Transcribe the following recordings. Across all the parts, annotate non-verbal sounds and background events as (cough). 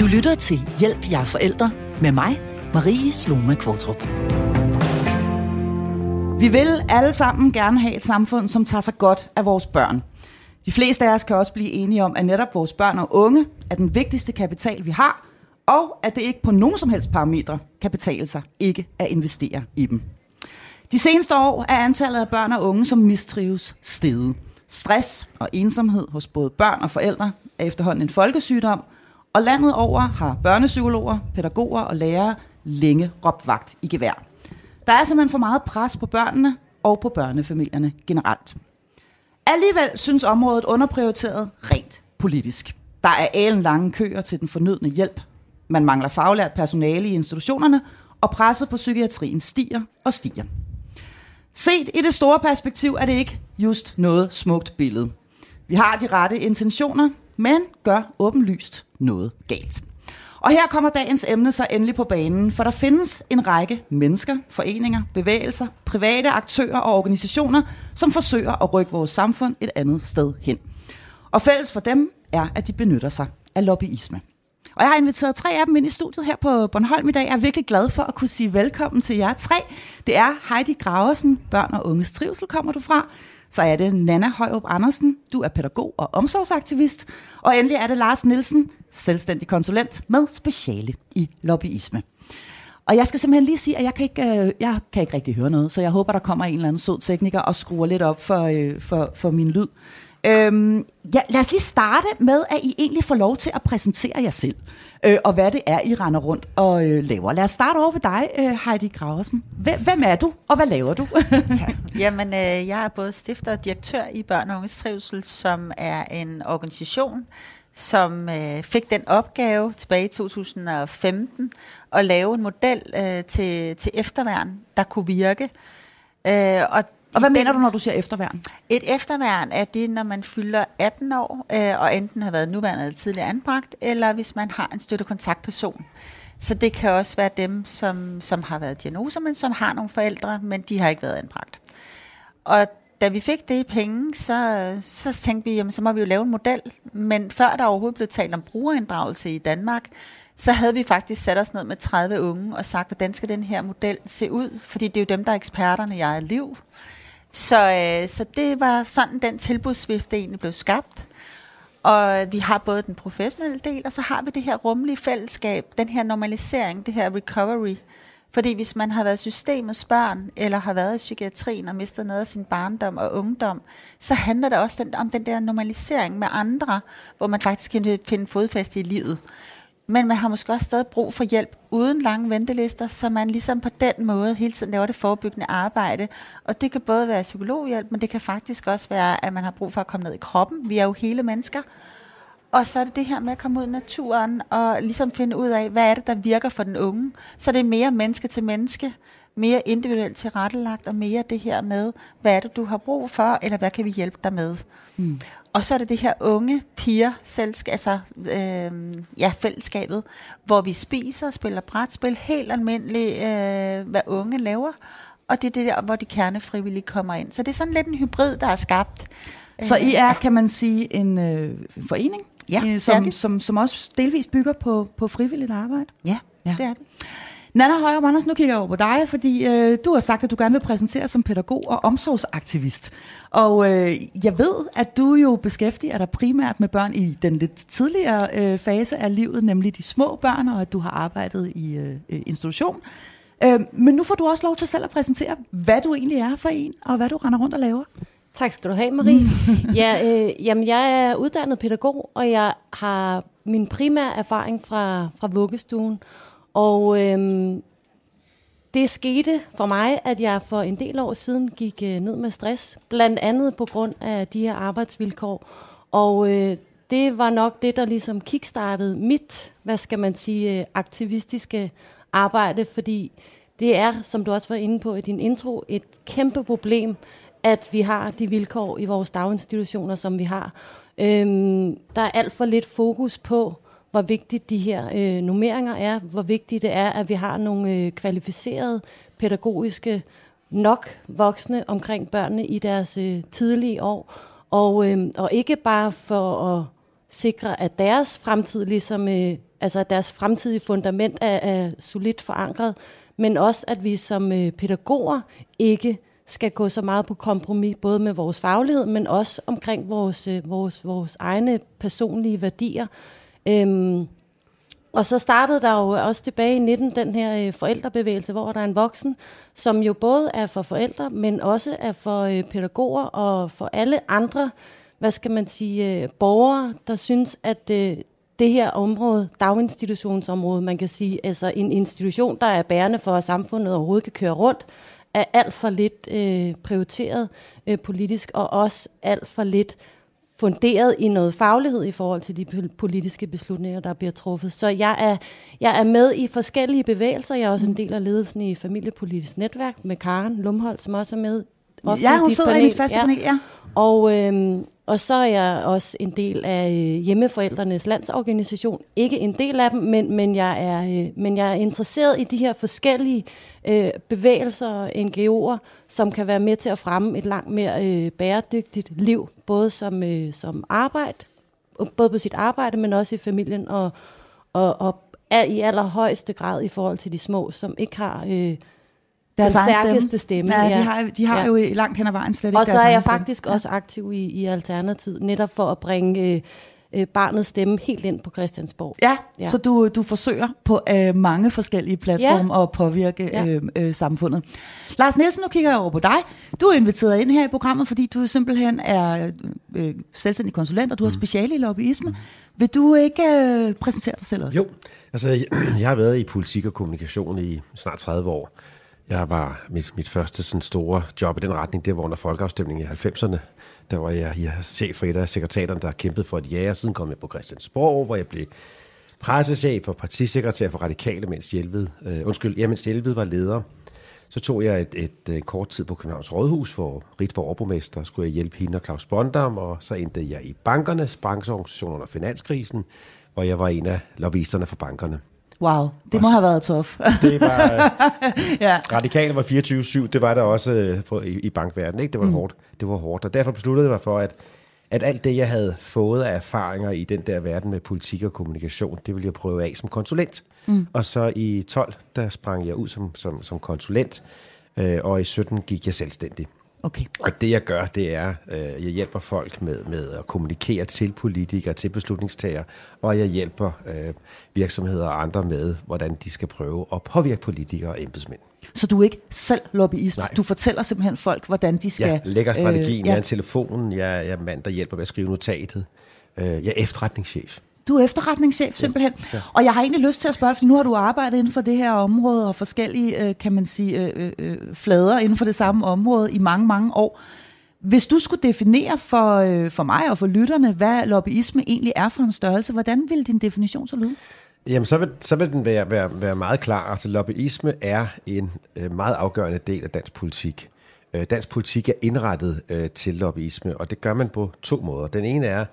Du lytter til Hjælp jer forældre med mig, Marie Sloma Kvartrup. Vi vil alle sammen gerne have et samfund, som tager sig godt af vores børn. De fleste af os kan også blive enige om, at netop vores børn og unge er den vigtigste kapital, vi har, og at det ikke på nogen som helst parametre kan betale sig ikke at investere i dem. De seneste år er antallet af børn og unge, som mistrives, steget. Stress og ensomhed hos både børn og forældre er efterhånden en folkesygdom, og landet over har børnepsykologer, pædagoger og lærere længe råbt vagt i gevær. Der er simpelthen for meget pres på børnene og på børnefamilierne generelt. Alligevel synes området underprioriteret rent politisk. Der er alen lange køer til den fornødne hjælp. Man mangler faglært personale i institutionerne, og presset på psykiatrien stiger og stiger. Set i det store perspektiv er det ikke just noget smukt billede. Vi har de rette intentioner, men gør åbenlyst noget galt. Og her kommer dagens emne så endelig på banen, for der findes en række mennesker, foreninger, bevægelser, private aktører og organisationer, som forsøger at rykke vores samfund et andet sted hen. Og fælles for dem er, at de benytter sig af lobbyisme. Og jeg har inviteret tre af dem ind i studiet her på Bornholm i dag. Jeg er virkelig glad for at kunne sige velkommen til jer tre. Det er Heidi Graversen, Børn og Unges Trivsel kommer du fra. Så er det Nana Højrup Andersen, du er pædagog og omsorgsaktivist. Og endelig er det Lars Nielsen, selvstændig konsulent med speciale i lobbyisme. Og jeg skal simpelthen lige sige, at jeg kan ikke, øh, jeg kan ikke rigtig høre noget, så jeg håber, der kommer en eller anden sød tekniker og skruer lidt op for, øh, for, for min lyd. Øhm, ja, lad os lige starte med, at I egentlig får lov til at præsentere jer selv, øh, og hvad det er, I render rundt og øh, laver. Lad os starte over ved dig, øh, Heidi Graversen. Hvem, hvem er du, og hvad laver du? (laughs) ja. Jamen, øh, jeg er både stifter og direktør i Børn og Unges Trivsel, som er en organisation, som øh, fik den opgave tilbage i 2015 at lave en model øh, til, til efterværn, der kunne virke. Øh, og og hvad mener du, når du siger efterværn? Et efterværn er det, når man fylder 18 år, øh, og enten har været nuværende eller tidligere anbragt, eller hvis man har en støttekontaktperson. Så det kan også være dem, som, som har været diagnoser, men som har nogle forældre, men de har ikke været anbragt. Og da vi fik det i penge, så, så tænkte vi, jamen, så må vi jo lave en model. Men før der overhovedet blev talt om brugerinddragelse i Danmark, så havde vi faktisk sat os ned med 30 unge og sagt, hvordan skal den her model se ud? Fordi det er jo dem, der er eksperterne i eget liv. Så, øh, så det var sådan, den tilbudsvifte egentlig blev skabt. Og vi har både den professionelle del, og så har vi det her rummelige fællesskab, den her normalisering, det her recovery. Fordi hvis man har været systemets børn, eller har været i psykiatrien og mistet noget af sin barndom og ungdom, så handler det også den, om den der normalisering med andre, hvor man faktisk kan finde fodfæste i livet men man har måske også stadig brug for hjælp uden lange ventelister, så man ligesom på den måde hele tiden laver det forebyggende arbejde. Og det kan både være psykologhjælp, men det kan faktisk også være, at man har brug for at komme ned i kroppen. Vi er jo hele mennesker. Og så er det det her med at komme ud i naturen og ligesom finde ud af, hvad er det, der virker for den unge. Så det er mere menneske til menneske, mere individuelt tilrettelagt, og mere det her med, hvad er det, du har brug for, eller hvad kan vi hjælpe dig med. Mm. Og så er det det her unge piger selskab, altså øh, ja, fællesskabet, hvor vi spiser og spiller brætspil, helt almindeligt, øh, hvad unge laver. Og det er det der, hvor de kernefrivillige kommer ind. Så det er sådan lidt en hybrid, der er skabt. Så I er, kan man sige, en øh, forening, ja, øh, som, som, som også delvis bygger på, på frivilligt arbejde? Ja, ja, det er det. Nana Højer Anders, nu kigger jeg over på dig, fordi øh, du har sagt, at du gerne vil præsentere som pædagog og omsorgsaktivist. Og øh, jeg ved, at du jo beskæftiger dig primært med børn i den lidt tidligere øh, fase af livet, nemlig de små børn, og at du har arbejdet i øh, institution. Øh, men nu får du også lov til selv at præsentere, hvad du egentlig er for en, og hvad du render rundt og laver. Tak skal du have, Marie. (laughs) ja, øh, jamen, jeg er uddannet pædagog, og jeg har min primære erfaring fra, fra vuggestuen. Og øhm, det skete for mig, at jeg for en del år siden gik øh, ned med stress, blandt andet på grund af de her arbejdsvilkår. Og øh, det var nok det, der ligesom kickstartede mit, hvad skal man sige, øh, aktivistiske arbejde, fordi det er, som du også var inde på i din intro, et kæmpe problem, at vi har de vilkår i vores daginstitutioner, som vi har. Øhm, der er alt for lidt fokus på, hvor vigtigt de her øh, nummeringer er, hvor vigtigt det er, at vi har nogle øh, kvalificerede pædagogiske nok voksne omkring børnene i deres øh, tidlige år, og, øh, og ikke bare for at sikre, at deres fremtid ligesom øh, altså at deres fremtidige fundament er, er solidt forankret, men også at vi som øh, pædagoger ikke skal gå så meget på kompromis, både med vores faglighed, men også omkring vores, øh, vores, vores egne personlige værdier. Øhm, og så startede der jo også tilbage i 19 den her øh, forældrebevægelse, hvor der er en voksen, som jo både er for forældre, men også er for øh, pædagoger og for alle andre, hvad skal man sige, øh, borgere, der synes, at øh, det her område, daginstitutionsområde, man kan sige, altså en institution, der er bærende for, at samfundet overhovedet kan køre rundt, er alt for lidt øh, prioriteret øh, politisk, og også alt for lidt funderet i noget faglighed i forhold til de politiske beslutninger, der bliver truffet. Så jeg er, jeg er med i forskellige bevægelser. Jeg er også en del af ledelsen i familiepolitisk netværk med Karen Lumholdt, som også er med. Ja, hun sidder panel. i mit faste ja. panel, ja. Og, øhm, og så er jeg også en del af øh, hjemmeforældrenes landsorganisation. Ikke en del af dem, men, men, jeg, er, øh, men jeg er interesseret i de her forskellige øh, bevægelser og NGO'er, som kan være med til at fremme et langt mere øh, bæredygtigt liv, både som, øh, som arbejde, både på sit arbejde, men også i familien, og, og, og er i allerhøjeste grad i forhold til de små, som ikke har... Øh, deres den stærkeste stemme. stemme. Ja, de har, de har ja. jo langt hen ad vejen slet ikke Og så er jeg faktisk stemme. også aktiv i, i Alternativ, netop for at bringe øh, øh, barnets stemme helt ind på Christiansborg. Ja, ja. så du, du forsøger på øh, mange forskellige platforme ja. at påvirke ja. øh, øh, samfundet. Lars Nielsen, nu kigger jeg over på dig. Du er inviteret ind her i programmet, fordi du simpelthen er øh, selvstændig konsulent, og du mm. har speciale i lobbyisme. Mm. Vil du ikke øh, præsentere dig selv også? Jo, altså jeg, (clears throat) jeg har været i politik og kommunikation i snart 30 år. Jeg var mit, mit første sådan store job i den retning, det var under folkeafstemningen i 90'erne. Der var jeg, jeg chef for et af sekretærerne, der kæmpede for et ja, og siden kom jeg på Christiansborg, hvor jeg blev pressechef og partisekretær for Radikale, mens Hjelved, øh, undskyld, ja, mens Hjelved var leder. Så tog jeg et, et, et kort tid på Københavns Rådhus for Rit for overborgmester, skulle jeg hjælpe hende og Claus Bondam, og så endte jeg i bankernes brancheorganisation under finanskrisen, hvor jeg var en af lobbyisterne for bankerne. Wow, det må have været tof. (laughs) det var, ja. radikale var 24-7, det var der også øh, på, i, i bankverdenen, ikke? Det var mm. hårdt. Det var hårdt, og derfor besluttede jeg mig for, at, at alt det, jeg havde fået af erfaringer i den der verden med politik og kommunikation, det ville jeg prøve af som konsulent. Mm. Og så i 12, der sprang jeg ud som, som, som konsulent, øh, og i 17 gik jeg selvstændig. Okay. Og det jeg gør, det er, øh, jeg hjælper folk med, med at kommunikere til politikere, til beslutningstagere, og jeg hjælper øh, virksomheder og andre med, hvordan de skal prøve at påvirke politikere og embedsmænd. Så du er ikke selv lobbyist? Nej. Du fortæller simpelthen folk, hvordan de skal... Jeg lægger strategien, øh, ja. jeg er en telefon, jeg, jeg er mand, der hjælper med at skrive notatet. Øh, jeg er efterretningschef. Du er efterretningschef simpelthen. Ja, ja. Og jeg har egentlig lyst til at spørge, for nu har du arbejdet inden for det her område, og forskellige, øh, kan man sige, øh, øh, flader inden for det samme område i mange, mange år. Hvis du skulle definere for, øh, for mig og for lytterne, hvad lobbyisme egentlig er for en størrelse, hvordan vil din definition så lyde? Jamen, så vil, så vil den være, være, være meget klar. Altså, lobbyisme er en øh, meget afgørende del af dansk politik. Øh, dansk politik er indrettet øh, til lobbyisme, og det gør man på to måder. Den ene er,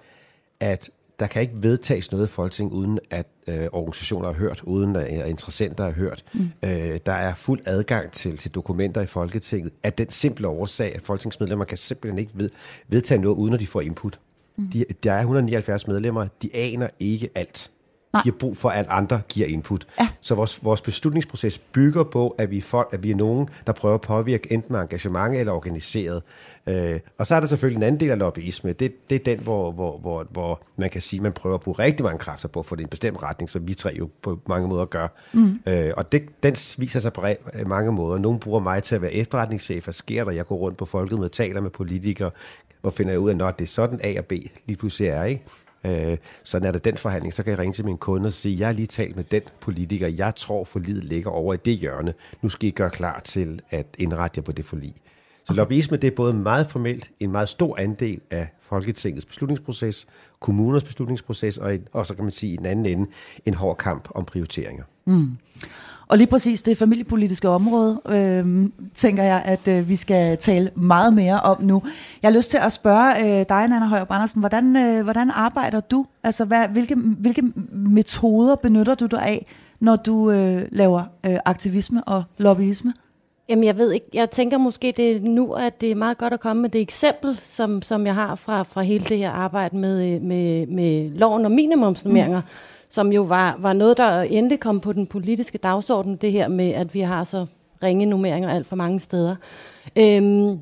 at der kan ikke vedtages noget i Folketinget, uden at øh, organisationer har hørt, uden at interessenter har hørt. Mm. Øh, der er fuld adgang til, til dokumenter i Folketinget, af den simple årsag, at folketingsmedlemmer kan simpelthen ikke ved, vedtage noget, uden at de får input. Mm. De, der er 179 medlemmer, de aner ikke alt. Nej. De har brug for, at andre giver input. Ja. Så vores, vores beslutningsproces bygger på, at vi, for, at vi er nogen, der prøver at påvirke enten med engagement eller organiseret. Øh, og så er der selvfølgelig en anden del af lobbyisme. Det, det er den, hvor, hvor, hvor, hvor man kan sige, at man prøver at bruge rigtig mange kræfter på, for det er en bestemt retning, som vi tre jo på mange måder gør. Mm. Øh, og det, den viser sig på mange måder. Nogle bruger mig til at være efterretningschef. Hvad sker der? Jeg går rundt på folket med taler med politikere, og finder ud af, at det er sådan A og B lige pludselig er. Ikke? Øh, så når der den forhandling, så kan jeg ringe til min kunde og sige, jeg har lige talt med den politiker, jeg tror forliget ligger over i det hjørne. Nu skal I gøre klar til at indrette jer på det forlig. Så lobbyisme det er både meget formelt, en meget stor andel af Folketingets beslutningsproces, kommuners beslutningsproces, og, og så kan man sige i den anden ende en hård kamp om prioriteringer. Mm. Og lige præcis det familiepolitiske område, øh, tænker jeg, at øh, vi skal tale meget mere om nu. Jeg har lyst til at spørge øh, dig, Nana Højer Brandersen, hvordan, øh, hvordan arbejder du? Altså, hvad, hvilke, hvilke metoder benytter du dig af, når du øh, laver øh, aktivisme og lobbyisme? Jamen, jeg ved ikke. Jeg tænker måske det nu, at det er meget godt at komme med det eksempel, som, som jeg har fra, fra hele det her arbejde med, øh, med, med loven og minimumsnummeringer. Mm som jo var, var noget, der endte kom på den politiske dagsorden, det her med, at vi har så ringe nummeringer alt for mange steder. Øhm,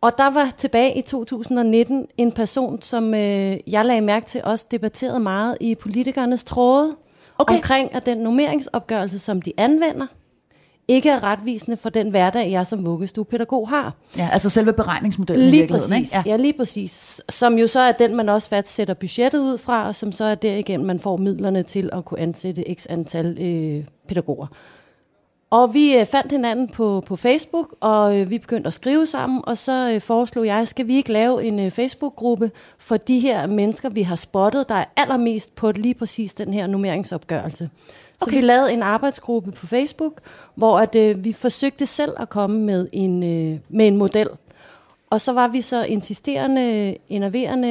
og der var tilbage i 2019 en person, som øh, jeg lagde mærke til også debatterede meget i politikernes tråde okay. omkring, at den nummeringsopgørelse, som de anvender, ikke er retvisende for den hverdag, jeg som vuggestuepædagog har. Ja, altså selve beregningsmodellen lige i virkeligheden, præcis, ikke? Ja. ja, lige præcis. Som jo så er den, man også fastsætter budgettet ud fra, og som så er derigennem, man får midlerne til at kunne ansætte x antal øh, pædagoger. Og vi øh, fandt hinanden på, på Facebook, og øh, vi begyndte at skrive sammen, og så øh, foreslog jeg, skal vi ikke lave en øh, Facebook-gruppe for de her mennesker, vi har spottet, der er allermest på lige præcis den her nummeringsopgørelse. Så okay. vi lavede en arbejdsgruppe på Facebook, hvor at, øh, vi forsøgte selv at komme med en, øh, med en model. Og så var vi så insisterende, innoverende,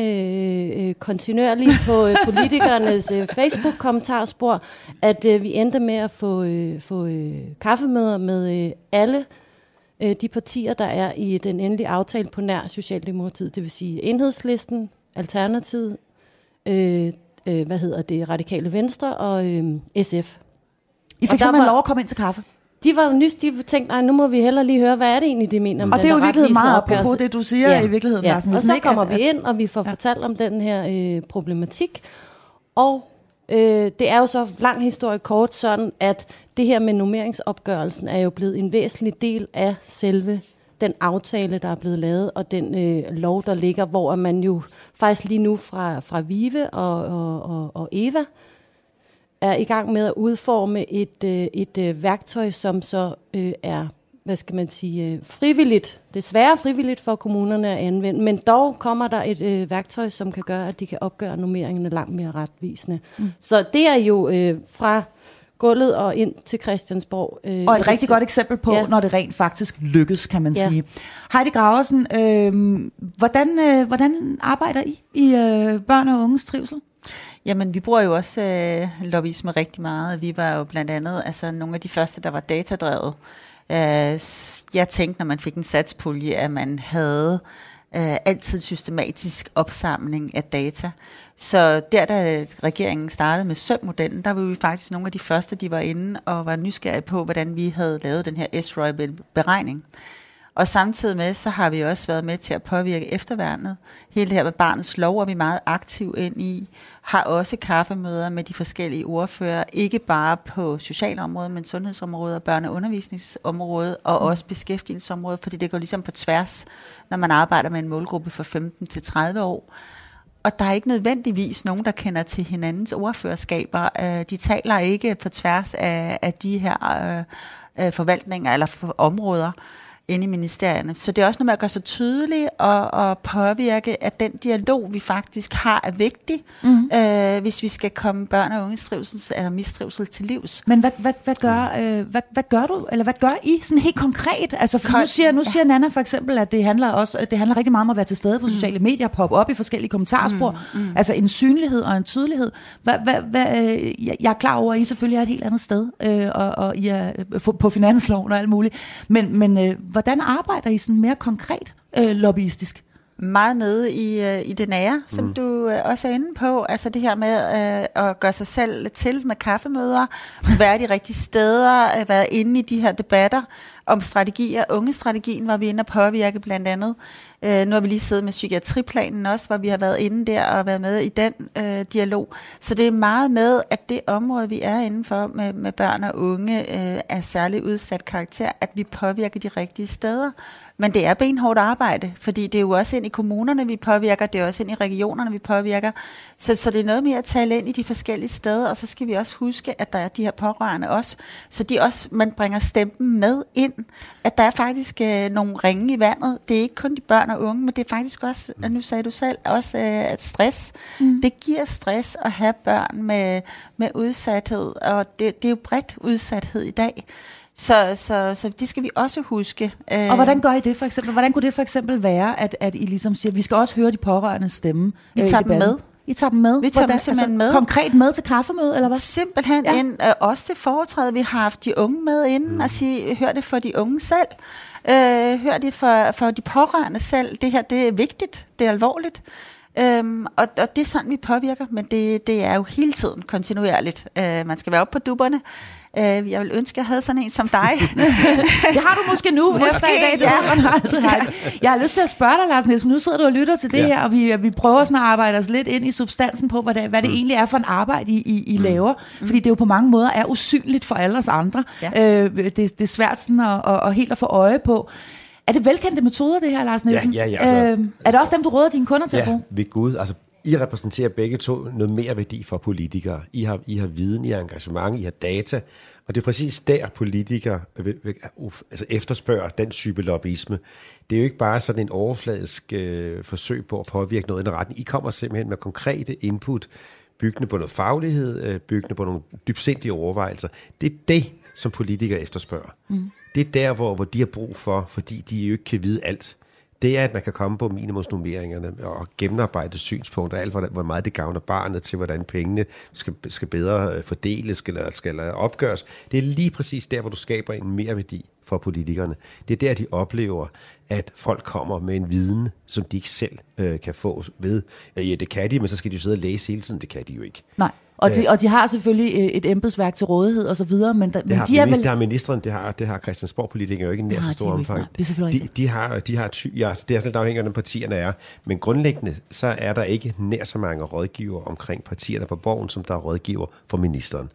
øh, kontinuerligt på øh, politikernes øh, Facebook-kommentarspor, at øh, vi endte med at få, øh, få øh, kaffemøder med øh, alle øh, de partier, der er i den endelige aftale på nær Socialdemokratiet, det vil sige Enhedslisten, Alternativet, øh, øh, hvad hedder det, Radikale Venstre og øh, SF. I fik simpelthen lov at komme ind til kaffe? De var nys, de tænkte, nej, nu må vi heller lige høre, hvad er det egentlig, de mener Og det er jo i virkeligheden meget op på det, du siger ja. i virkeligheden, ja. Larsen. Og så kommer vi ind, og vi får ja. fortalt om den her øh, problematik. Og øh, det er jo så lang historie kort sådan, at det her med nummeringsopgørelsen er jo blevet en væsentlig del af selve den aftale, der er blevet lavet, og den øh, lov, der ligger, hvor man jo faktisk lige nu fra, fra Vive og, og, og, og Eva er i gang med at udforme et, øh, et øh, værktøj, som så øh, er hvad skal man sige, øh, frivilligt, desværre frivilligt for kommunerne at anvende, men dog kommer der et øh, værktøj, som kan gøre, at de kan opgøre nummeringerne langt mere retvisende. Mm. Så det er jo øh, fra gulvet og ind til Christiansborg. Øh, og et rigtig godt eksempel på, ja. når det rent faktisk lykkes, kan man ja. sige. Heidi Graversen, øh, hvordan, øh, hvordan arbejder I i øh, børn og unges trivsel? Jamen, vi bruger jo også øh, lobbyisme rigtig meget. Vi var jo blandt andet altså, nogle af de første, der var datadrevet. Øh, jeg tænkte, når man fik en satspulje, at man havde øh, altid systematisk opsamling af data. Så der, da regeringen startede med SØM-modellen, der var vi faktisk nogle af de første, de var inde og var nysgerrige på, hvordan vi havde lavet den her SROI-beregning. Og samtidig med, så har vi også været med til at påvirke efterværnet. Hele det her med barnets lov er vi meget aktiv ind i. Har også kaffemøder med de forskellige ordfører, ikke bare på socialområdet, men sundhedsområdet og børne- og undervisningsområdet, og mm. også beskæftigelsesområdet, fordi det går ligesom på tværs, når man arbejder med en målgruppe fra 15 til 30 år. Og der er ikke nødvendigvis nogen, der kender til hinandens ordførerskaber. Øh, de taler ikke på tværs af, af de her øh, øh forvaltninger eller områder inde i ministerierne. Så det er også noget med at gøre sig tydeligt og, og påvirke, at den dialog, vi faktisk har, er vigtig, mm. øh, hvis vi skal komme børn og unges trivsel eller mistrivsel til livs. Men hvad, hvad, hvad, gør, øh, hvad, hvad gør du, eller hvad gør I sådan helt konkret? Altså, for nu siger, nu siger ja. Nana for eksempel, at det handler, også, det handler rigtig meget om at være til stede på mm. sociale medier, poppe op i forskellige kommentarspor. Mm. Mm. Altså en synlighed og en tydelighed. Hvad, hvad, hvad, øh, jeg er klar over, at I selvfølgelig er et helt andet sted, øh, og, og I er på finansloven og alt muligt. Men, men øh, hvordan arbejder I sådan mere konkret øh, lobbyistisk? Meget nede i, øh, i det nære, som mm. du øh, også er inde på. Altså det her med øh, at gøre sig selv til med kaffemøder, (laughs) være de rigtige steder, øh, være inde i de her debatter om strategier. Ungestrategien var vi inde og påvirke blandt andet. Øh, nu har vi lige siddet med psykiatriplanen også, hvor vi har været inde der og været med i den øh, dialog. Så det er meget med, at det område, vi er inden for med, med børn og unge, øh, er særligt udsat karakter, at vi påvirker de rigtige steder. Men det er benhårdt arbejde, fordi det er jo også ind i kommunerne, vi påvirker, det er også ind i regionerne, vi påvirker. Så, så det er noget med at tale ind i de forskellige steder, og så skal vi også huske, at der er de her pårørende også, så de også, man bringer stemmen med ind, at der er faktisk øh, nogle ringe i vandet. Det er ikke kun de børn og unge, men det er faktisk også, nu sagde du selv, også øh, at stress. Mm. Det giver stress at have børn med, med udsathed, og det, det er jo bredt udsathed i dag. Så, så, så det skal vi også huske. Og hvordan gør I det for eksempel? Hvordan kunne det for eksempel være, at, at I ligesom siger, at vi skal også høre de pårørende stemme? Vi øh, tager dem med. I tager dem med? Vi tager Hvordan, dem simpelthen altså, med. Konkret med til kaffemøde, eller hvad? Simpelthen ja. ind, øh, også til foretræde. Vi har haft de unge med inden mm. og sige, hør det for de unge selv. Øh, hør det for, for de pårørende selv. Det her, det er vigtigt. Det er alvorligt. Øhm, og, og det er sådan, vi påvirker, men det, det er jo hele tiden kontinuerligt. Øh, man skal være oppe på dupperne. Øh, jeg vil ønske, at jeg havde sådan en som dig. (laughs) det har du måske nu, måske, efter i dag. Det ja. man aldrig. Jeg har lyst til at spørge dig, Lars Nielsen. Nu sidder du og lytter til det ja. her, og vi, vi prøver sådan at arbejde os lidt ind i substansen på, hvad det, hvad det mm. egentlig er for en arbejde, I, I, I mm. laver. Mm. Fordi det jo på mange måder er usynligt for alle os andre. Ja. Øh, det, det er svært sådan at, at, at helt at få øje på. Er det velkendte metoder, det her, Lars Nielsen? Ja, ja, ja. Altså, øh, er det også dem, du råder dine kunder til ja, at bruge? ved Gud. Altså, I repræsenterer begge to noget mere værdi for politikere. I har, I har viden, I har engagement, I har data, og det er præcis der, politikere altså efterspørger den type lobbyisme. Det er jo ikke bare sådan en overfladisk øh, forsøg på at påvirke noget i en retning. I kommer simpelthen med konkrete input, byggende på noget faglighed, øh, byggende på nogle dybsindige overvejelser. Det er det, som politikere efterspørger. Mm. Det er der, hvor, hvor de har brug for, fordi de jo ikke kan vide alt. Det er, at man kan komme på minimumsnummeringerne og gennemarbejde synspunkter, alt for hvor meget det gavner barnet til, hvordan pengene skal, skal bedre øh, fordeles eller skal opgøres. Det er lige præcis der, hvor du skaber en mere værdi for politikerne. Det er der, de oplever, at folk kommer med en viden, som de ikke selv øh, kan få ved. Øh, ja, det kan de, men så skal de jo sidde og læse hele tiden. Det kan de jo ikke. Nej. Og de, og de har selvfølgelig øh, et embedsværk til rådighed og så videre, men, da, det har, de er vel... Det har ministeren, det har, det har Christiansborg-politikere jo ikke i nær så stor omfang. Det er de, de, har, de har ty, ja, det er sådan lidt afhængigt af, hvordan partierne er, men grundlæggende så er der ikke nær så mange rådgiver omkring partierne på borgen, som der er rådgiver for ministeren.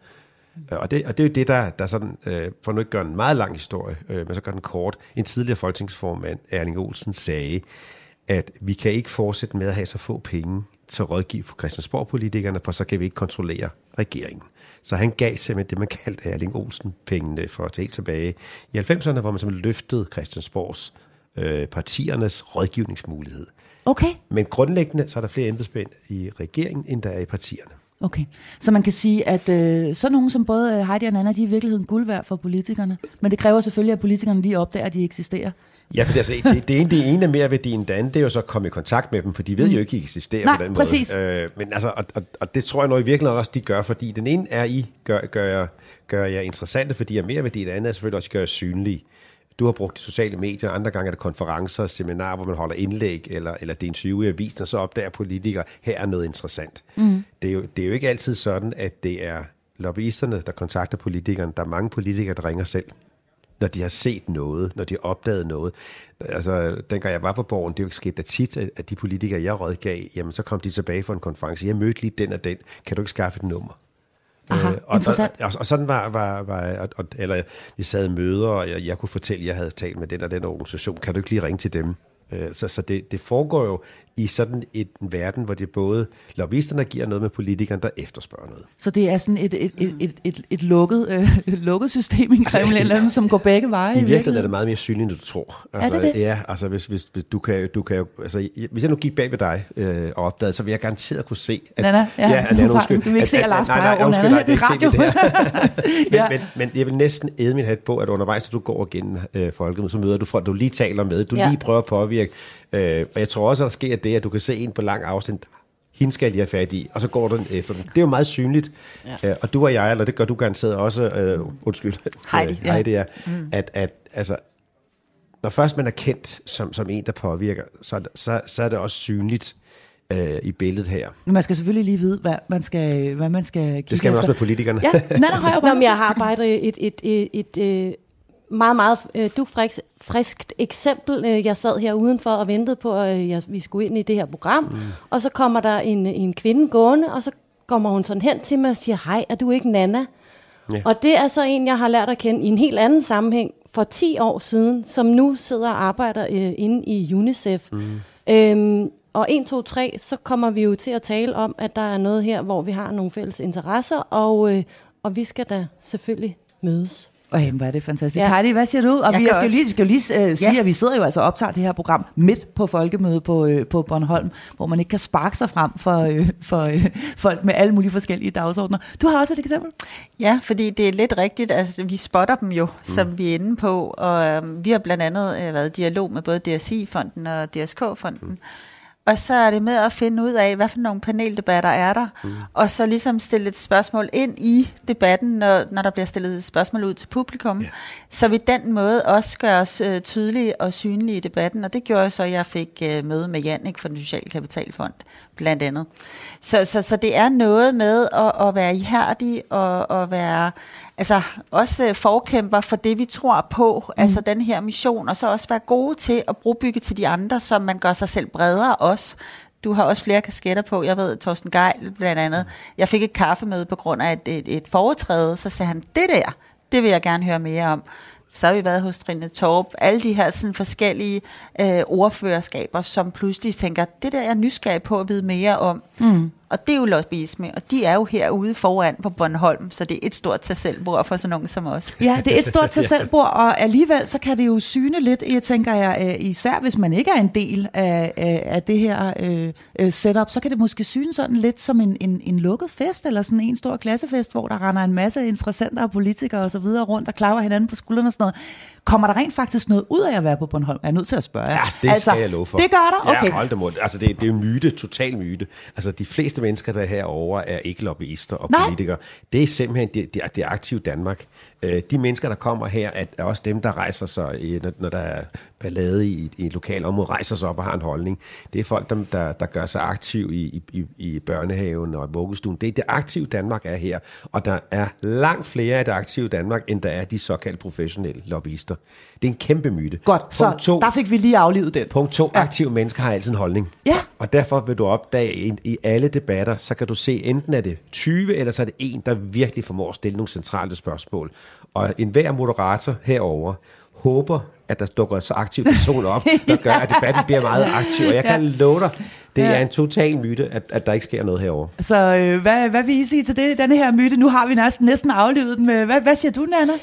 Og det, og det er jo det, der, der sådan, øh, for nu ikke gøre en meget lang historie, øh, men så gør den kort. En tidligere folketingsformand, Erling Olsen, sagde, at vi kan ikke fortsætte med at have så få penge til at rådgive på Christiansborg-politikerne, for så kan vi ikke kontrollere regeringen. Så han gav simpelthen det, man kaldte Erling Olsen-pengene for at helt tilbage i 90'erne, hvor man simpelthen løftede Christiansborgs øh, partiernes rådgivningsmulighed. Okay. Men grundlæggende så er der flere embedsmænd i regeringen, end der er i partierne. Okay, så man kan sige, at øh, så nogen som både Heidi og Nana, de er i virkeligheden guld værd for politikerne. Men det kræver selvfølgelig, at politikerne lige opdager, at de eksisterer. Ja, for altså, det, det, ene, det ene er mere end det andet, det er jo så at komme i kontakt med dem, for de ved mm. jo ikke, at de eksisterer Nej, på den præcis. måde. Øh, men altså, og, og, og, det tror jeg nok i virkeligheden også, de gør, fordi den ene er, I gør, gør, jer, gør jer interessante, fordi jeg er mere værdi, det andet er selvfølgelig også, at gør jer synlige. Du har brugt de sociale medier, andre gange er det konferencer, seminarer, hvor man holder indlæg, eller, eller det er interview i avisen, og så opdager politikere, her er noget interessant. Mm. Det, er jo, det er jo ikke altid sådan, at det er lobbyisterne, der kontakter politikerne. Der er mange politikere, der ringer selv når de har set noget, når de har opdaget noget. Altså, dengang jeg var på borgen, det er jo sket da tit, at de politikere, jeg rådgav, jamen så kom de tilbage fra en konference. Jeg mødte lige den og den. Kan du ikke skaffe et nummer? Aha, øh, og. Og, og, og sådan var, var, var og, eller vi sad i møder, og jeg, jeg kunne fortælle, at jeg havde talt med den og den organisation. Kan du ikke lige ringe til dem? Øh, så, så det, det foregår jo i sådan et, en verden, hvor det både lobbyisterne giver noget med politikerne, der efterspørger noget. Så det er sådan et, et, et, et, et, et lukket, øh, lukket system i Kreml, altså, eller som går begge veje? I, i virkeligheden er det meget mere synligt, end du tror. Altså, er det det? Ja, altså hvis, hvis, hvis du kan, du kan altså, hvis jeg nu gik bag ved dig øh, og opdagede, så vil jeg garanteret kunne se, at... Nana, ja, ja Nana, undskyld. Du vil ikke se, at Lars nej, nej, undskyld, nej, det er det (laughs) (laughs) men, men, men, jeg vil næsten æde min hat på, at undervejs, at du går igen øh, folket, så møder du folk, du lige taler med, du ja. lige prøver at påvirke. Øh, og jeg tror også, at der sker det, at du kan se en på lang afstand, hende skal jeg lige have fat i, og så går den efter den. Det er jo meget synligt. Ja. Øh, og du og jeg, eller det gør du garanteret også, øh, undskyld, (laughs) Heidi, øh, Heidi ja. Mm. at, at altså, når først man er kendt som, som en, der påvirker, så, så, så er det også synligt øh, i billedet her. Man skal selvfølgelig lige vide, hvad man skal, hvad man skal kigge Det skal man efter. også med politikerne. Ja, Nana Højer, (laughs) jeg har arbejdet et, et, et, et, et meget, meget øh, dugfrisk friskt eksempel. Øh, jeg sad her udenfor og ventede på, at jeg, vi skulle ind i det her program, mm. og så kommer der en, en kvinde gående, og så kommer hun sådan hen til mig og siger, hej, er du ikke Nana? Ja. Og det er så en, jeg har lært at kende i en helt anden sammenhæng for 10 år siden, som nu sidder og arbejder øh, inde i UNICEF. Mm. Øhm, og 1, 2, 3, så kommer vi jo til at tale om, at der er noget her, hvor vi har nogle fælles interesser, og, øh, og vi skal da selvfølgelig mødes. Øj, hvor er det fantastisk. Ja. Heidi, hvad siger du? Og jeg vi skal, også... lige, skal lige uh, sige, ja. at vi sidder jo altså og optager det her program midt på folkemødet på, uh, på Bornholm, hvor man ikke kan sparke sig frem for, uh, for uh, folk med alle mulige forskellige dagsordner. Du har også et eksempel? Ja, fordi det er lidt rigtigt. Altså, vi spotter dem jo, mm. som vi er inde på, og uh, vi har blandt andet uh, været i dialog med både DSI-fonden og DSK-fonden. Mm og så er det med at finde ud af, hvad for nogle paneldebatter er der, mm. og så ligesom stille et spørgsmål ind i debatten, når, når der bliver stillet spørgsmål ud til publikum, yeah. så vi den måde også gør os øh, tydelige og synlige i debatten, og det gjorde så, at jeg fik øh, møde med Jannik fra den Sociale Kapitalfond, blandt andet. Så, så, så det er noget med at, at være ihærdig og at være altså også forkæmper for det, vi tror på, mm. altså den her mission, og så også være gode til at brugbygge til de andre, så man gør sig selv bredere også. Du har også flere kasketter på. Jeg ved, Torsten Geil blandt andet. Jeg fik et kaffemøde på grund af et, et, et foretræde, så sagde han, det der, det vil jeg gerne høre mere om. Så har vi været hos Trine Torp. Alle de her sådan, forskellige øh, ordførerskaber, som pludselig tænker, det der er jeg nysgerrig på at vide mere om. Mm. Og det er jo lobbyisme, og de er jo herude foran på Bornholm, så det er et stort tag selvbord for sådan nogen som os. Ja, det er et stort tag selvbord, og alligevel så kan det jo syne lidt, jeg tænker jeg, øh, især hvis man ikke er en del af, af det her øh, øh, setup, så kan det måske syne sådan lidt som en, en, en lukket fest, eller sådan en stor klassefest, hvor der render en masse interessenter og politikere og så videre rundt, og klaver hinanden på skuldrene og sådan noget. Kommer der rent faktisk noget ud af at være på Bornholm? Jeg er nødt til at spørge. Ja, det altså, skal jeg love for. Det gør der? Okay. Ja, hold mod. Altså, det, det er jo myte, total myte. Altså, de fleste mennesker, der er herovre, er ikke lobbyister og Nej. politikere. Det er simpelthen det, det, det aktive Danmark. Øh, de mennesker, der kommer her, er også dem, der rejser sig, når der er ballade i, i et lokalt område, rejser sig op og har en holdning. Det er folk, der, der, der gør sig aktiv i, i, i børnehaven og vuggestuen. Det er det aktive Danmark er her, og der er langt flere af det aktive Danmark, end der er de såkaldte professionelle lobbyister. Det er en kæmpe myte. Godt, punkt så to, der fik vi lige aflivet den. Punkt to, ja. aktive mennesker har altid en holdning. Ja. Og derfor vil du opdage i, i alle debatter, så kan du se, enten er det 20, eller så er det en, der virkelig formår at stille nogle centrale spørgsmål. Og enhver moderator herover håber, at der dukker så aktiv person op, (laughs) der gør, at debatten bliver meget aktiv. Og jeg kan ja. love dig, det ja. er en total myte, at, at der ikke sker noget herover. Så øh, hvad, hvad vil I sige til det, denne her myte? Nu har vi næsten, næsten aflevet den. Med, hvad, hvad siger du, Nana?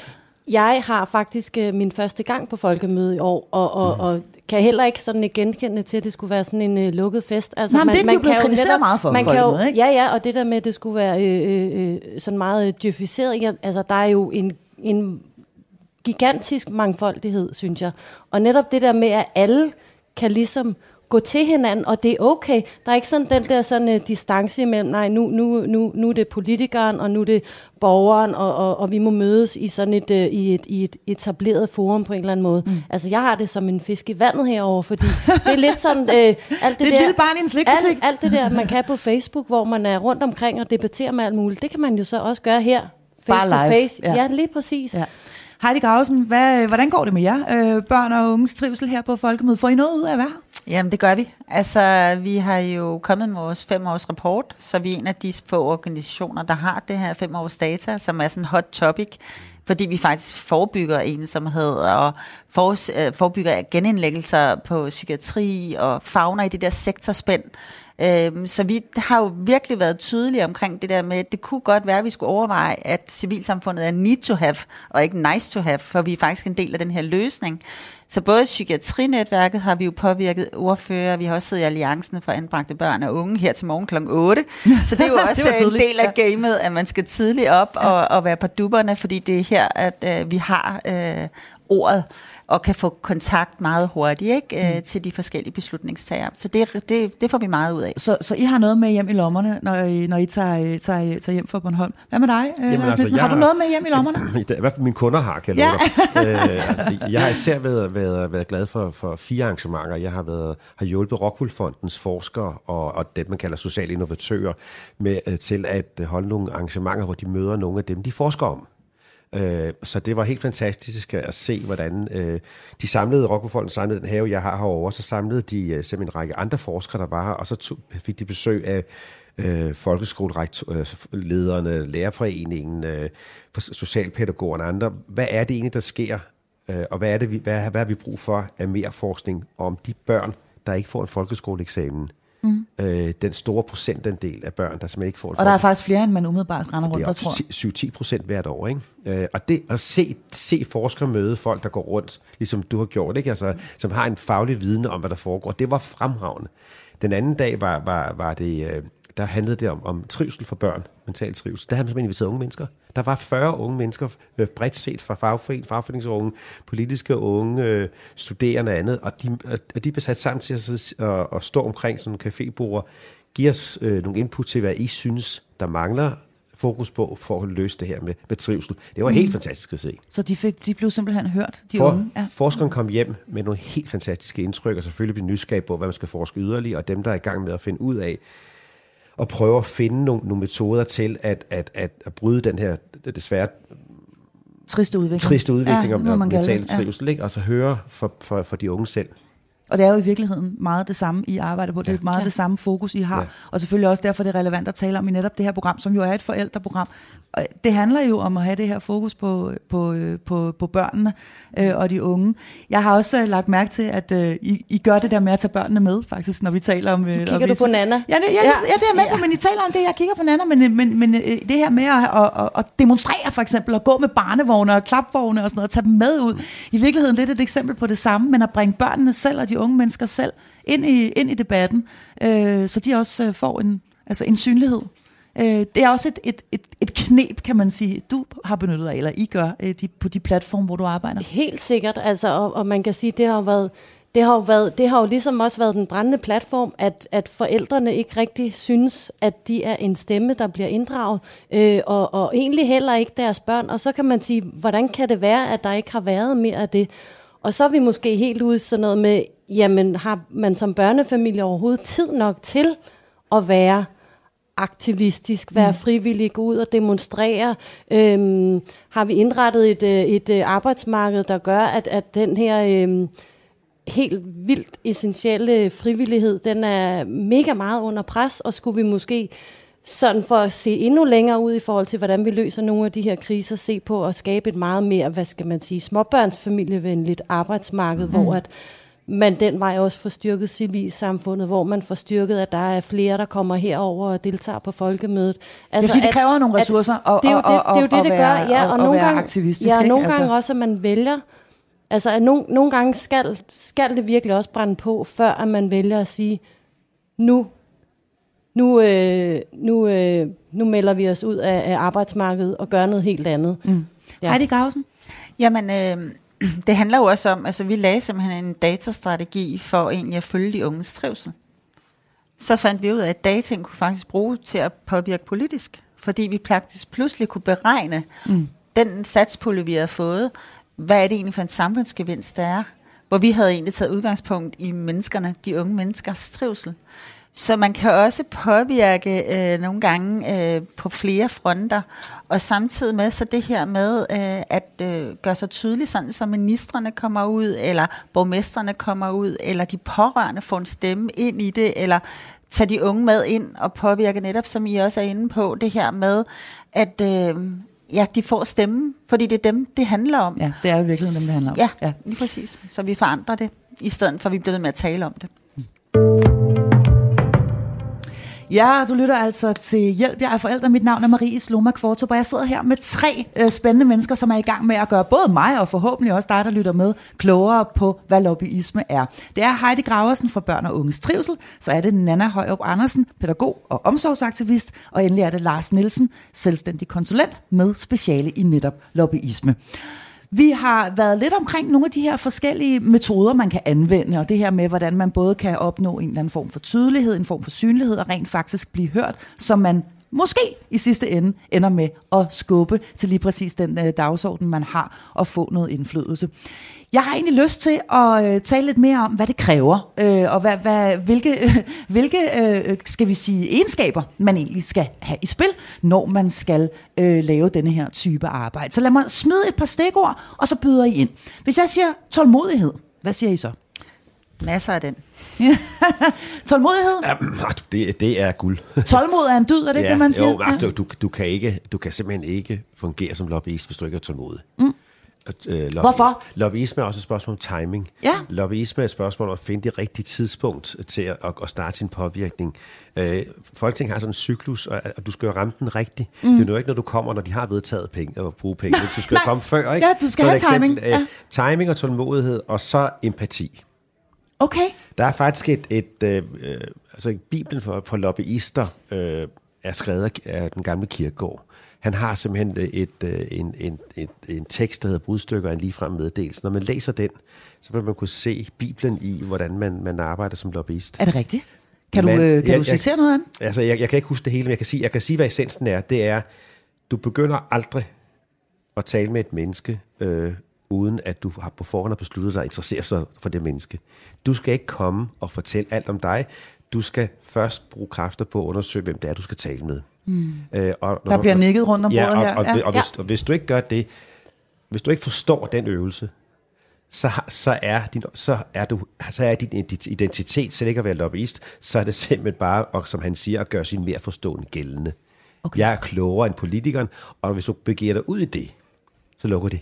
Jeg har faktisk øh, min første gang på folkemøde i år, og, og, mm. og kan heller ikke sådan genkende til, at det skulle være sådan en øh, lukket fest. Altså, Nej, man, det er man blevet kritiseret netop, meget for man kan jo, ikke? Ja, ja, og det der med, at det skulle være øh, øh, øh sådan meget djøfiseret, ja, altså der er jo en, en gigantisk mangfoldighed, synes jeg. Og netop det der med, at alle kan ligesom gå til hinanden, og det er okay. Der er ikke sådan den der sådan uh, distance imellem, nej, nu, nu, nu, nu er det politikeren, og nu er det borgeren, og, og, og vi må mødes i sådan et, uh, i et, i et etableret forum på en eller anden måde. Mm. Altså, jeg har det som en fisk i vandet herover, fordi det er lidt sådan... Uh, alt det, (laughs) det er der, lille barn i en slikbutik. Alt, alt det der, man kan på Facebook, hvor man er rundt omkring og debatterer med alt muligt, det kan man jo så også gøre her. Face Bare to live. face. Ja. ja, lige præcis. Ja. Heidi Grausen, hvad, hvordan går det med jer, øh, børn og unges trivsel her på Folkemødet? Får I noget ud af at være Jamen, det gør vi. Altså, vi har jo kommet med vores femårs rapport, så vi er en af de få organisationer, der har det her femårs data, som er sådan en hot topic, fordi vi faktisk forebygger ensomhed og for, øh, forebygger genindlæggelser på psykiatri og fagner i det der sektorspænd. Øhm, så vi har jo virkelig været tydelige omkring det der med, at det kunne godt være, at vi skulle overveje, at civilsamfundet er need to have, og ikke nice to have, for vi er faktisk en del af den her løsning. Så både psykiatrinetværket har vi jo påvirket ordfører, vi har også siddet i Alliancen for anbragte børn og unge her til morgen kl. 8. Så det er jo (laughs) også en del af gamet, at man skal tidligt op og, og være på dupperne, fordi det er her, at øh, vi har øh, ordet og kan få kontakt meget hurtigt ikke, øh, mm. til de forskellige beslutningstagere. Så det, det, det får vi meget ud af. Så, så I har noget med hjem i lommerne, når I, når I tager, tager, tager hjem fra Bornholm. Hvad med dig? Øh, Jamen, altså, har, har du noget med hjem i lommerne? (clears throat) I hvert fald mine kunder har, kan jeg ja. (laughs) øh, altså, Jeg har især været, været, været glad for, for fire arrangementer. Jeg har, været, har hjulpet Rockwool forskere og, og det, man kalder sociale innovatører med, øh, til at holde nogle arrangementer, hvor de møder nogle af dem, de forsker om. Øh, så det var helt fantastisk at se, hvordan øh, de samlede Rockwoolfonden samlede den have, jeg har herovre, så samlede de øh, simpelthen en række andre forskere, der var her, og så tog, fik de besøg af øh, folkeskolelederne, øh, lærerforeningen, øh, socialpædagogerne og andre. Hvad er det egentlig, der sker? Øh, og hvad er det, vi, hvad, hvad har vi brug for af mere forskning om de børn, der ikke får en folkeskoleeksamen? Mm. Øh, den store procentandel af børn, der simpelthen ikke får Og der er faktisk flere, end man umiddelbart render rundt, der tror 7-10 procent hvert år. Ikke? Øh, og det at se, se forskere møde folk, der går rundt, ligesom du har gjort, ikke? Altså, som har en faglig viden om, hvad der foregår, det var fremragende. Den anden dag var, var, var det... Øh, der handlede det om, om trivsel for børn, mental trivsel. Der havde man simpelthen inviteret unge mennesker. Der var 40 unge mennesker, øh, bredt set fra fagforening, fagforeningsunge, politiske unge, øh, studerende og andet, og de, og de blev sat sammen til at, og, og stå omkring sådan en cafébord, give os øh, nogle input til, hvad I synes, der mangler fokus på for at løse det her med, med trivsel. Det var helt fantastisk at se. Så de, fik, de blev simpelthen hørt, de For, unge. Ja. Forskeren kom hjem med nogle helt fantastiske indtryk, og selvfølgelig blev nysgerrig på, hvad man skal forske yderligere, og dem, der er i gang med at finde ud af, og prøve at finde nogle, nogle metoder til at, at, at, at bryde den her desværre Triste udvikling. triste udvikling ja, om, om mental. Ja. trivsel, ikke? og så høre for, for, for de unge selv. Og det er jo i virkeligheden meget det samme, I arbejder på. Det er meget Ja. det samme fokus, I har. Ja. Og selvfølgelig også derfor, det er relevant at tale om i netop det her program, som jo er et forældreprogram. Og det handler jo om at have det her fokus på, på, på, på børnene øh, og de unge. Jeg har også øh, lagt mærke til, at øh, I, I gør det der med at tage børnene med, faktisk, når vi taler om... Øh, Kigger du på Nana? Ja, ja, ja. ja, det er med på, men I taler om det, jeg kigger på Nana, men, øh, men, men øh, det her med at, at, at, at demonstrere for eksempel, at gå med barnevogne og klapvogne og sådan noget, og tage dem med ud. I virkeligheden lidt et eksempel på det samme, men at bringe børnene selv og de unge mennesker selv ind i, ind i debatten, øh, så de også øh, får en, altså en synlighed. Øh, det er også et, et, et, et knep, kan man sige, du har benyttet af, eller I gør øh, de, på de platforme, hvor du arbejder. Helt sikkert, altså, og, og man kan sige, det har været, det har jo været, det har jo ligesom også været den brændende platform, at, at forældrene ikke rigtig synes, at de er en stemme, der bliver inddraget, øh, og, og egentlig heller ikke deres børn. Og så kan man sige, hvordan kan det være, at der ikke har været mere af det? Og så er vi måske helt ude sådan noget med, jamen har man som børnefamilie overhovedet tid nok til at være aktivistisk, være frivillig, gå ud og demonstrere. Øhm, har vi indrettet et, øh, et øh, arbejdsmarked, der gør, at, at den her øhm, helt vildt essentielle frivillighed, den er mega meget under pres, og skulle vi måske sådan for at se endnu længere ud i forhold til, hvordan vi løser nogle af de her kriser, se på at skabe et meget mere, hvad skal man sige, småbørnsfamilievenligt arbejdsmarked, mm. hvor at man den vej også får styrket civilsamfundet, hvor man får styrket, at der er flere, der kommer herover og deltager på folkemødet. Altså, sige, det kræver nogle ressourcer at, det er jo det, at, det, er jo det, at det være, gør. Ja, at- og at nogle gange, aktivistisk. Ja, og nogle Altså- gange også, at man vælger, altså at nogle, nogle gange skal, skal det virkelig også brænde på, før at man vælger at sige, nu, nu, øh, nu, øh, nu melder vi os ud af, af arbejdsmarkedet og gør noget helt andet. Mm. Ja. Heidi Grausen? Jamen, øh, (clears throat) det handler jo også om, altså vi lagde simpelthen en datastrategi for egentlig at følge de unges trivsel. Så fandt vi ud af, at dataen kunne faktisk bruge til at påvirke politisk, fordi vi faktisk pludselig kunne beregne mm. den satspulje, vi havde fået, hvad er det egentlig for en samfundsgevinst, der er, hvor vi havde egentlig taget udgangspunkt i menneskerne, de unge menneskers trivsel. Så man kan også påvirke øh, nogle gange øh, på flere fronter, og samtidig med så det her med øh, at øh, gøre sig tydeligt, sådan så ministerne kommer ud, eller borgmesterne kommer ud, eller de pårørende får en stemme ind i det, eller tage de unge med ind og påvirke netop, som I også er inde på, det her med, at øh, ja, de får stemme, fordi det er dem, det handler om. Ja, det er virkeligheden dem, det handler om. Ja, Ja. lige præcis. Så vi forandrer det, i stedet for at vi bliver ved med at tale om det. Ja, du lytter altså til Hjælp, jeg er forældre. Mit navn er Marie Sloma Kvartrup, og jeg sidder her med tre øh, spændende mennesker, som er i gang med at gøre både mig og forhåbentlig også dig, der lytter med, klogere på, hvad lobbyisme er. Det er Heidi Graversen fra Børn og Unges Trivsel, så er det Nana Højrup Andersen, pædagog og omsorgsaktivist, og endelig er det Lars Nielsen, selvstændig konsulent med speciale i netop lobbyisme. Vi har været lidt omkring nogle af de her forskellige metoder, man kan anvende, og det her med, hvordan man både kan opnå en eller anden form for tydelighed, en form for synlighed, og rent faktisk blive hørt, som man måske i sidste ende ender med at skubbe til lige præcis den øh, dagsorden, man har, og få noget indflydelse. Jeg har egentlig lyst til at øh, tale lidt mere om, hvad det kræver, øh, og hvad, hvad, hvilke, øh, (laughs) hvilke øh, skal vi sige, egenskaber man egentlig skal have i spil, når man skal øh, lave denne her type arbejde. Så lad mig smide et par stikord, og så byder I ind. Hvis jeg siger tålmodighed, hvad siger I så? Masser af den. (laughs) Tålmodighed? Ja, det, det er guld. (laughs) Tålmod er en dyd, er det ikke det, man siger? Jo, altså, du, du, kan ikke, du kan simpelthen ikke fungere som lobbyist, hvis du ikke er tålmodig. Mm. Øh, lobby, Hvorfor? Lobbyisme er også et spørgsmål om timing. Ja. Lobbyisme er et spørgsmål om at finde det rigtige tidspunkt til at, at, at starte sin påvirkning. Øh, Folketing har sådan en cyklus, og, og du skal jo ramme den rigtigt. Mm. Det er jo ikke, når du kommer, når de har vedtaget penge og bruge penge. Du skal (laughs) jo komme før, ikke? Ja, du skal Så have eksempel, timing. Ja. Øh, timing og tålmodighed, og så empati. Okay. Der er faktisk et, et øh, øh, altså Bibelen for, for lobbyister øh, er skrevet af- den gamle kirkegård. Han har simpelthen et, øh, en, en, en, en tekst, der hedder Brudstykker en ligefrem meddelelse. Når man læser den, så vil man kunne se Bibelen i, hvordan man, man arbejder som lobbyist. Er det rigtigt? Kan du, øh, kan jeg- du citere jeg- noget af den? Altså, jeg, jeg kan ikke huske det hele, men jeg kan sige, jeg kan sige, hvad essensen er. Det er, du begynder aldrig at tale med et menneske, øh, uden at du har på forhånd har besluttet dig at interessere sig for det menneske. Du skal ikke komme og fortælle alt om dig. Du skal først bruge kræfter på at undersøge, hvem det er, du skal tale med. Mm. Øh, og, Der bliver nikket rundt om ja, bordet og, her. Og, Ja. og, og, hvis, og hvis du ikke gør det, hvis du ikke forstår den øvelse, så, så, er din, så, er du, så er din identitet selv ikke at være lobbyist, så er det simpelthen bare, og som han siger, at gøre sin mere forstående gældende. Okay. Jeg er klogere end politikeren, og hvis du begiver dig ud i det, så lukker det.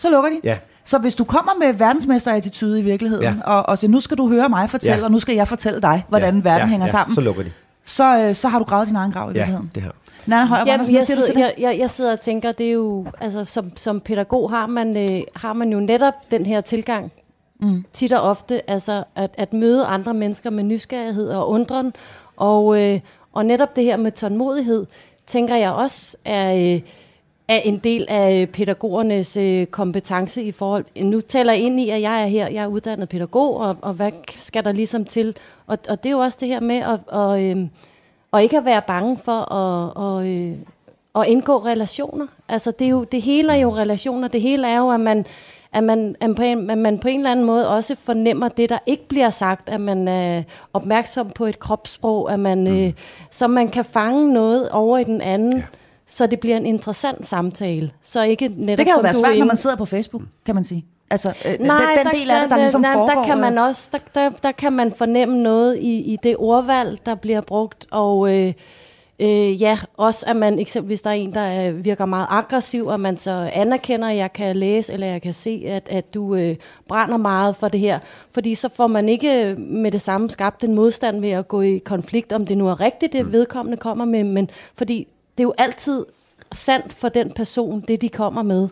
Så lukker de. Ja. Så hvis du kommer med verdensmesterattitude i virkeligheden, Ja. og, og så nu skal du høre mig fortælle, Ja. og nu skal jeg fortælle dig, hvordan ja, verden ja, hænger ja, sammen, Så lukker de. så, øh, så har du gravet din egen grav i Ja, virkeligheden. det her. Nana Højer, hvad jeg, siger sidder, det? jeg, jeg, jeg sidder og tænker, det er jo, altså som, som pædagog har man, øh, har man jo netop den her tilgang, mm. tit og ofte, altså at, at møde andre mennesker med nysgerrighed og undren, og, øh, og netop det her med tålmodighed, tænker jeg også er, øh, er en del af pædagogernes øh, kompetence i forhold Nu taler jeg ind i, at jeg er her, jeg er uddannet pædagog, og, og hvad skal der ligesom til? Og, og det er jo også det her med at, og, øh, og ikke at være bange for at, og, øh, at indgå relationer. Altså det, er jo, det hele er jo relationer. Det hele er jo, at man, at man, at på en, at man på en eller anden måde også fornemmer det, der ikke bliver sagt. At man er opmærksom på et kropssprog. At man, øh, så man kan fange noget over i den anden. Ja. Så det bliver en interessant samtale. Så ikke netop Det kan jo være svært, når inde- man sidder på Facebook, kan man sige. Altså, øh, Nej, den, den del af det, der ligesom nej, foregår. Der kan man øh, også, der, der, der kan man fornemme noget i, i det ordvalg, der bliver brugt, og øh, øh, ja, også at man eksempelvis, hvis der er en, der øh, virker meget aggressiv, og man så anerkender, at jeg kan læse, eller jeg kan se, at, at du øh, brænder meget for det her, fordi så får man ikke med det samme skabt en modstand ved at gå i konflikt, om det nu er rigtigt, det vedkommende kommer med, men fordi det er jo altid sandt for den person, det de kommer med.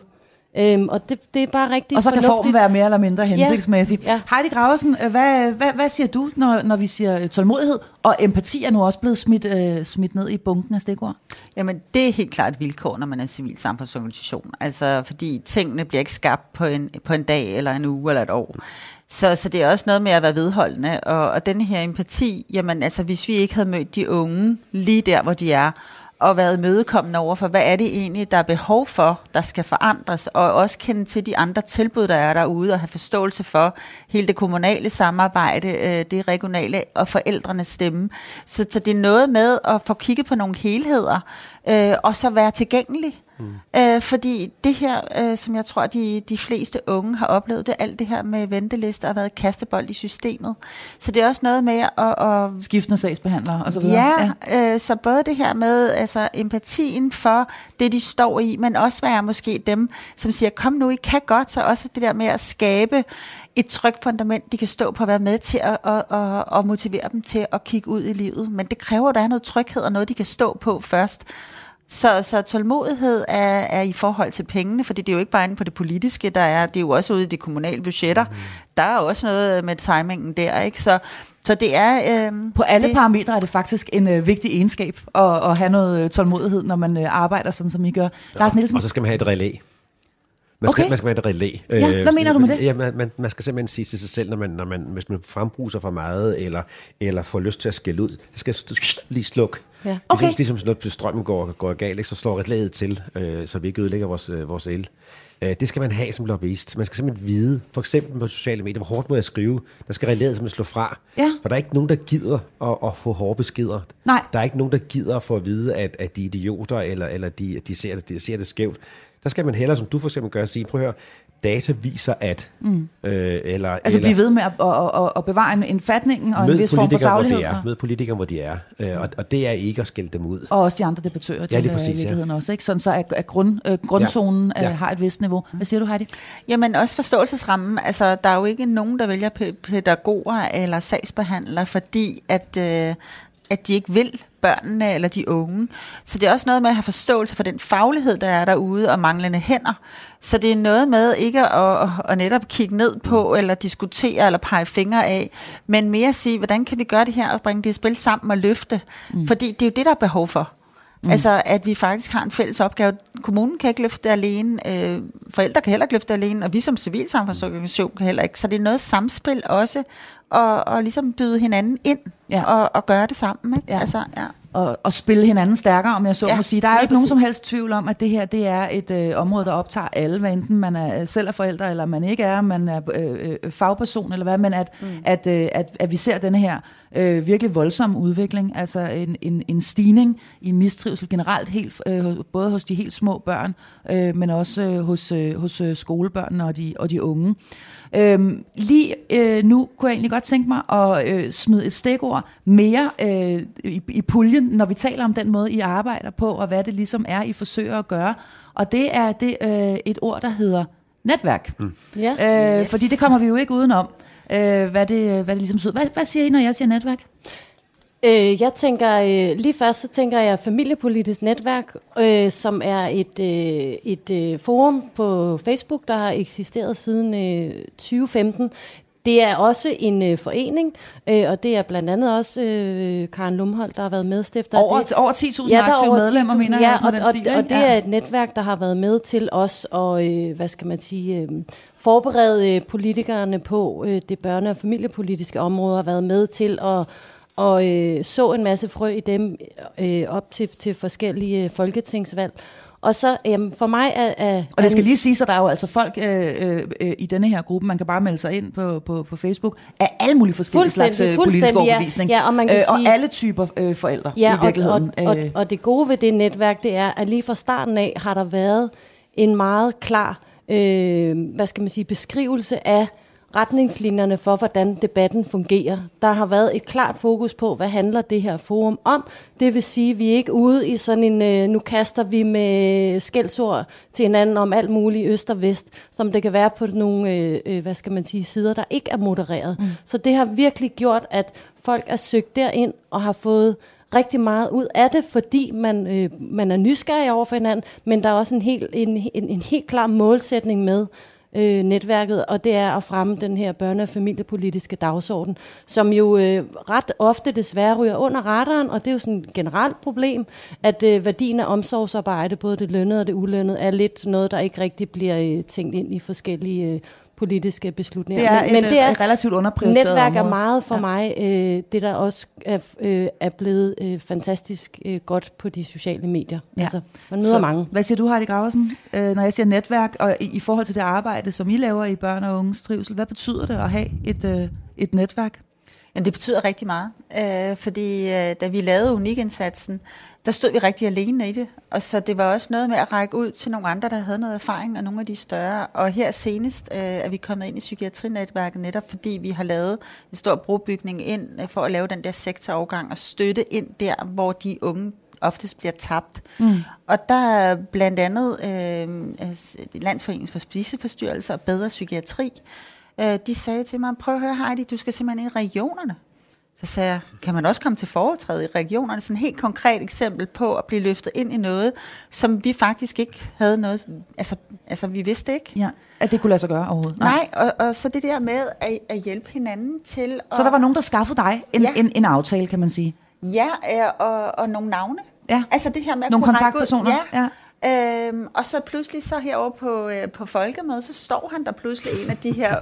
Øhm, og det, det er bare rigtig Og så kan formen være mere eller mindre hensigtsmæssig. Ja. Heidi Graversen, øh, hvad, hvad, hvad siger du, når, når vi siger tålmodighed? Og empati er nu også blevet smidt, øh, smidt ned i bunken af stikord. Jamen, det er helt klart et vilkår, når man er en civil samfundsorganisation. Altså, fordi tingene bliver ikke skabt på en, på en dag, eller en uge, eller et år. Så, så det er også noget med at være vedholdende. Og, og den her empati, jamen altså, hvis vi ikke havde mødt de unge lige der, hvor de er, og været mødekommende over for, hvad er det egentlig, der er behov for, der skal forandres, og også kende til de andre tilbud, der er derude, og have forståelse for hele det kommunale samarbejde, øh, det regionale og forældrenes stemme. Så, så det er noget med at få kigget på nogle helheder, øh, og så være tilgængelig. Mm. Øh, fordi det her, øh, som jeg tror, de, de fleste unge har oplevet, det er alt det her med ventelister og været kastebold i systemet. Så det er også noget med at, at Skiftende sagsbehandlere og så videre. Ja, ja. Øh, så både det her med altså, empatien for det, de står i, men også være måske dem, som siger, kom nu, I kan godt, så også det der med at skabe et trygt fundament, de kan stå på at være med til at, at, at, at motivere dem til at kigge ud i livet. Men det kræver, at der er noget tryghed og noget, de kan stå på først. Så, så tålmodighed er, er i forhold til pengene, fordi det er jo ikke bare inde på det politiske, der er, det er jo også ude i de kommunale budgetter. Mm. Der er også noget med timingen der, ikke? Så, så det er... Øhm, På alle det, parametre er det faktisk en øh, vigtig egenskab at, at have noget øh, tålmodighed, når man øh, arbejder sådan, som I gør. Lars Nielsen, Og så skal man have et relæ. Man skal, Okay. man skal have et relæ. Ja, hvad mener du med det? Ja, man, man, man skal simpelthen sige til sig selv, når man, når man, hvis man frembruser for meget, eller, eller får lyst til at skælde ud, så skal lige slukke. Ja. Okay. Ligesom, ligesom sådan, når strømmen går, går galt, ikke, så slår relæet til, øh, så vi ikke ødelægger vores, øh, vores el. Øh, det skal man have som lobbyist. Man skal simpelthen vide, for eksempel på sociale medier, hvor hårdt må jeg skrive. Der skal relæet simpelthen slå fra. Ja. For der er ikke nogen, der gider at, at få hårde beskeder. Nej. Der er ikke nogen, der gider at få at vide, at, at de er idioter, eller, eller de, de, ser det, de ser det skævt. Der skal man hellere, som du for eksempel gør, sige, prøv at høre, data viser at, mm. øh, eller, altså eller blive ved med at, at, at, at bevare en, en fatning og en vis form for hvor saglighed. de er. Mød politikere, hvor de er. Øh, og, og det er ikke at skælde dem ud. Og også de andre debattører til lige ja, præcis, i ja. virkeligheden også. Ikke? Sådan så at, at grund, øh, grundtonen ja. Ja. Øh, har et vist niveau. Hvad siger du, Heidi? Jamen også forståelsesrammen. Altså, der er jo ikke nogen, der vælger pæ- pædagoger eller sagsbehandlere, fordi at, øh, at de ikke vil børnene eller de unge. Så det er også noget med at have forståelse for den faglighed, der er derude, og manglende hænder. Så det er noget med ikke at, at, netop kigge ned på, eller diskutere, eller pege fingre af, men mere at sige, hvordan kan vi gøre det her, og bringe det spil sammen og løfte. Mm. Fordi det er jo det, der er behov for. Mm. Altså, at vi faktisk har en fælles opgave. Kommunen kan ikke løfte det alene, øh, forældre kan heller ikke løfte det alene, og vi som civilsamfundsorganisation kan heller ikke. Så det er noget samspil også, og, og ligesom byde hinanden ind ja. og, og gøre det sammen. Ikke? Ja. Altså, ja. og, og spille hinanden stærkere, om jeg så Ja, må sige. Der er jo ikke nogen som helst tvivl om, at det her det er et øh, område, der optager alle, hvad enten man er selv er forældre, eller man ikke er, man er øh, øh, fagperson, eller hvad, men at, mm. at, øh, at, at vi ser denne her øh, virkelig voldsomme udvikling, altså en, en, en stigning i mistrivsel generelt, helt, øh, både hos de helt små børn, øh, men også øh, hos, øh, hos øh, skolebørnene og de, og de unge. Øhm, lige øh, nu kunne jeg egentlig godt tænke mig at øh, smide et stikord mere øh, i, i puljen, når vi taler om den måde, I arbejder på, og hvad det ligesom er, I forsøger at gøre. Og det er det øh, et ord, der hedder netværk. Mm. Ja. Øh, Yes. Fordi det kommer vi jo ikke udenom, øh, hvad, det, hvad det ligesom betyder. Hvad, hvad siger I, når jeg siger netværk? Øh, jeg tænker, øh, lige først så tænker jeg familiepolitisk netværk, øh, som er et, øh, et øh, forum på Facebook, der har eksisteret siden øh, 2015. Det er også en øh, forening, øh, og det er blandt andet også øh, Karen Lumholdt, der har været medstifter. Over, det. over 10.000 der er aktive over medlemmer, 10.000, mener ja, jeg, sådan og, og, stil, og ikke? det Ja. er et netværk, der har været med til os og øh, hvad skal man sige, øh, forberede øh, politikerne på øh, det børne- og familiepolitiske område, har været med til at og øh, så en masse frø i dem øh, op til, til forskellige øh, folketingsvalg. Og så jamen, for mig er... er Og det skal lige sige, så der er jo altså folk øh, øh, øh, i denne her gruppe, man kan bare melde sig ind på, på, på Facebook, af alle mulige forskellige Fuldstændig, slags øh, politisk fuldstændig, ja. overbevisning. Ja, og man kan øh, sige- og alle typer øh, forældre Ja, i virkeligheden. Og, og, Øh, og, og det gode ved det netværk, det er, at lige fra starten af har der været en meget klar, øh, hvad skal man sige, beskrivelse af retningslinjerne for, hvordan debatten fungerer. Der har været et klart fokus på, hvad handler det her forum om. Det vil sige, at vi er ikke ude i sådan en, øh, nu kaster vi med skældsord til hinanden om alt muligt øst og vest, som det kan være på nogle, øh, øh, hvad skal man sige, sider, der ikke er modereret. Mm. Så det har virkelig gjort, at folk er søgt derind og har fået rigtig meget ud af det, fordi man, øh, man er nysgerrig over for hinanden, men der er også en helt, en, en, en helt klar målsætning med øh, netværket, og det er at fremme den her børne- og familiepolitiske dagsorden, som jo øh, ret ofte desværre ryger under radaren, og det er jo sådan et generelt problem, at øh, værdien af omsorgsarbejde, både det lønnede og det ulønnede, er lidt noget, der ikke rigtig bliver øh, tænkt ind i forskellige øh, politiske beslutninger. det er men, et, men det er et relativt underprioriteret Netværk er område. meget for Ja. mig øh, det, der også er, øh, er blevet øh, fantastisk øh, godt på de sociale medier. Ja. Altså, man møder Så, mange. Hvad siger du, Heidi Graversen, øh, når jeg siger netværk, og i, i forhold til det arbejde, som I laver i børn og unges trivsel, hvad betyder det at have et, øh, et netværk? Men det betyder rigtig meget, øh, fordi øh, da vi lavede Unikindsatsen, der stod vi rigtig alene i det. Og så det var også noget med at række ud til nogle andre, der havde noget erfaring, og nogle af de større. Og her senest øh, er vi kommet ind i psykiatrinetværket, netop fordi vi har lavet en stor brobygning ind øh, for at lave den der sektorovergang og støtte ind der, hvor de unge oftest bliver tabt. Mm. Og der er blandt andet øh, altså, Landsforeningen for Spiseforstyrrelser og Bedre Psykiatri, øh, de sagde til mig, prøv at høre Heidi, du skal simpelthen ind i regionerne. Så sagde jeg, kan man også komme til foretræde i regionerne? Sådan et helt konkret eksempel på at blive løftet ind i noget, som vi faktisk ikke havde noget, altså, altså vi vidste ikke. Ja, at det kunne lade sig gøre overhovedet? Nej, og, og så det der med at, at hjælpe hinanden til at... Så der var nogen, der skaffede dig en, Ja. en, en aftale, kan man sige? Ja, øh, og, og nogle navne. Ja. Altså det her med at Nogle ud- kontaktpersoner, Ja. Øhm, og så pludselig så herovre på, øh, på folkemødet, så står han der pludselig en af de her,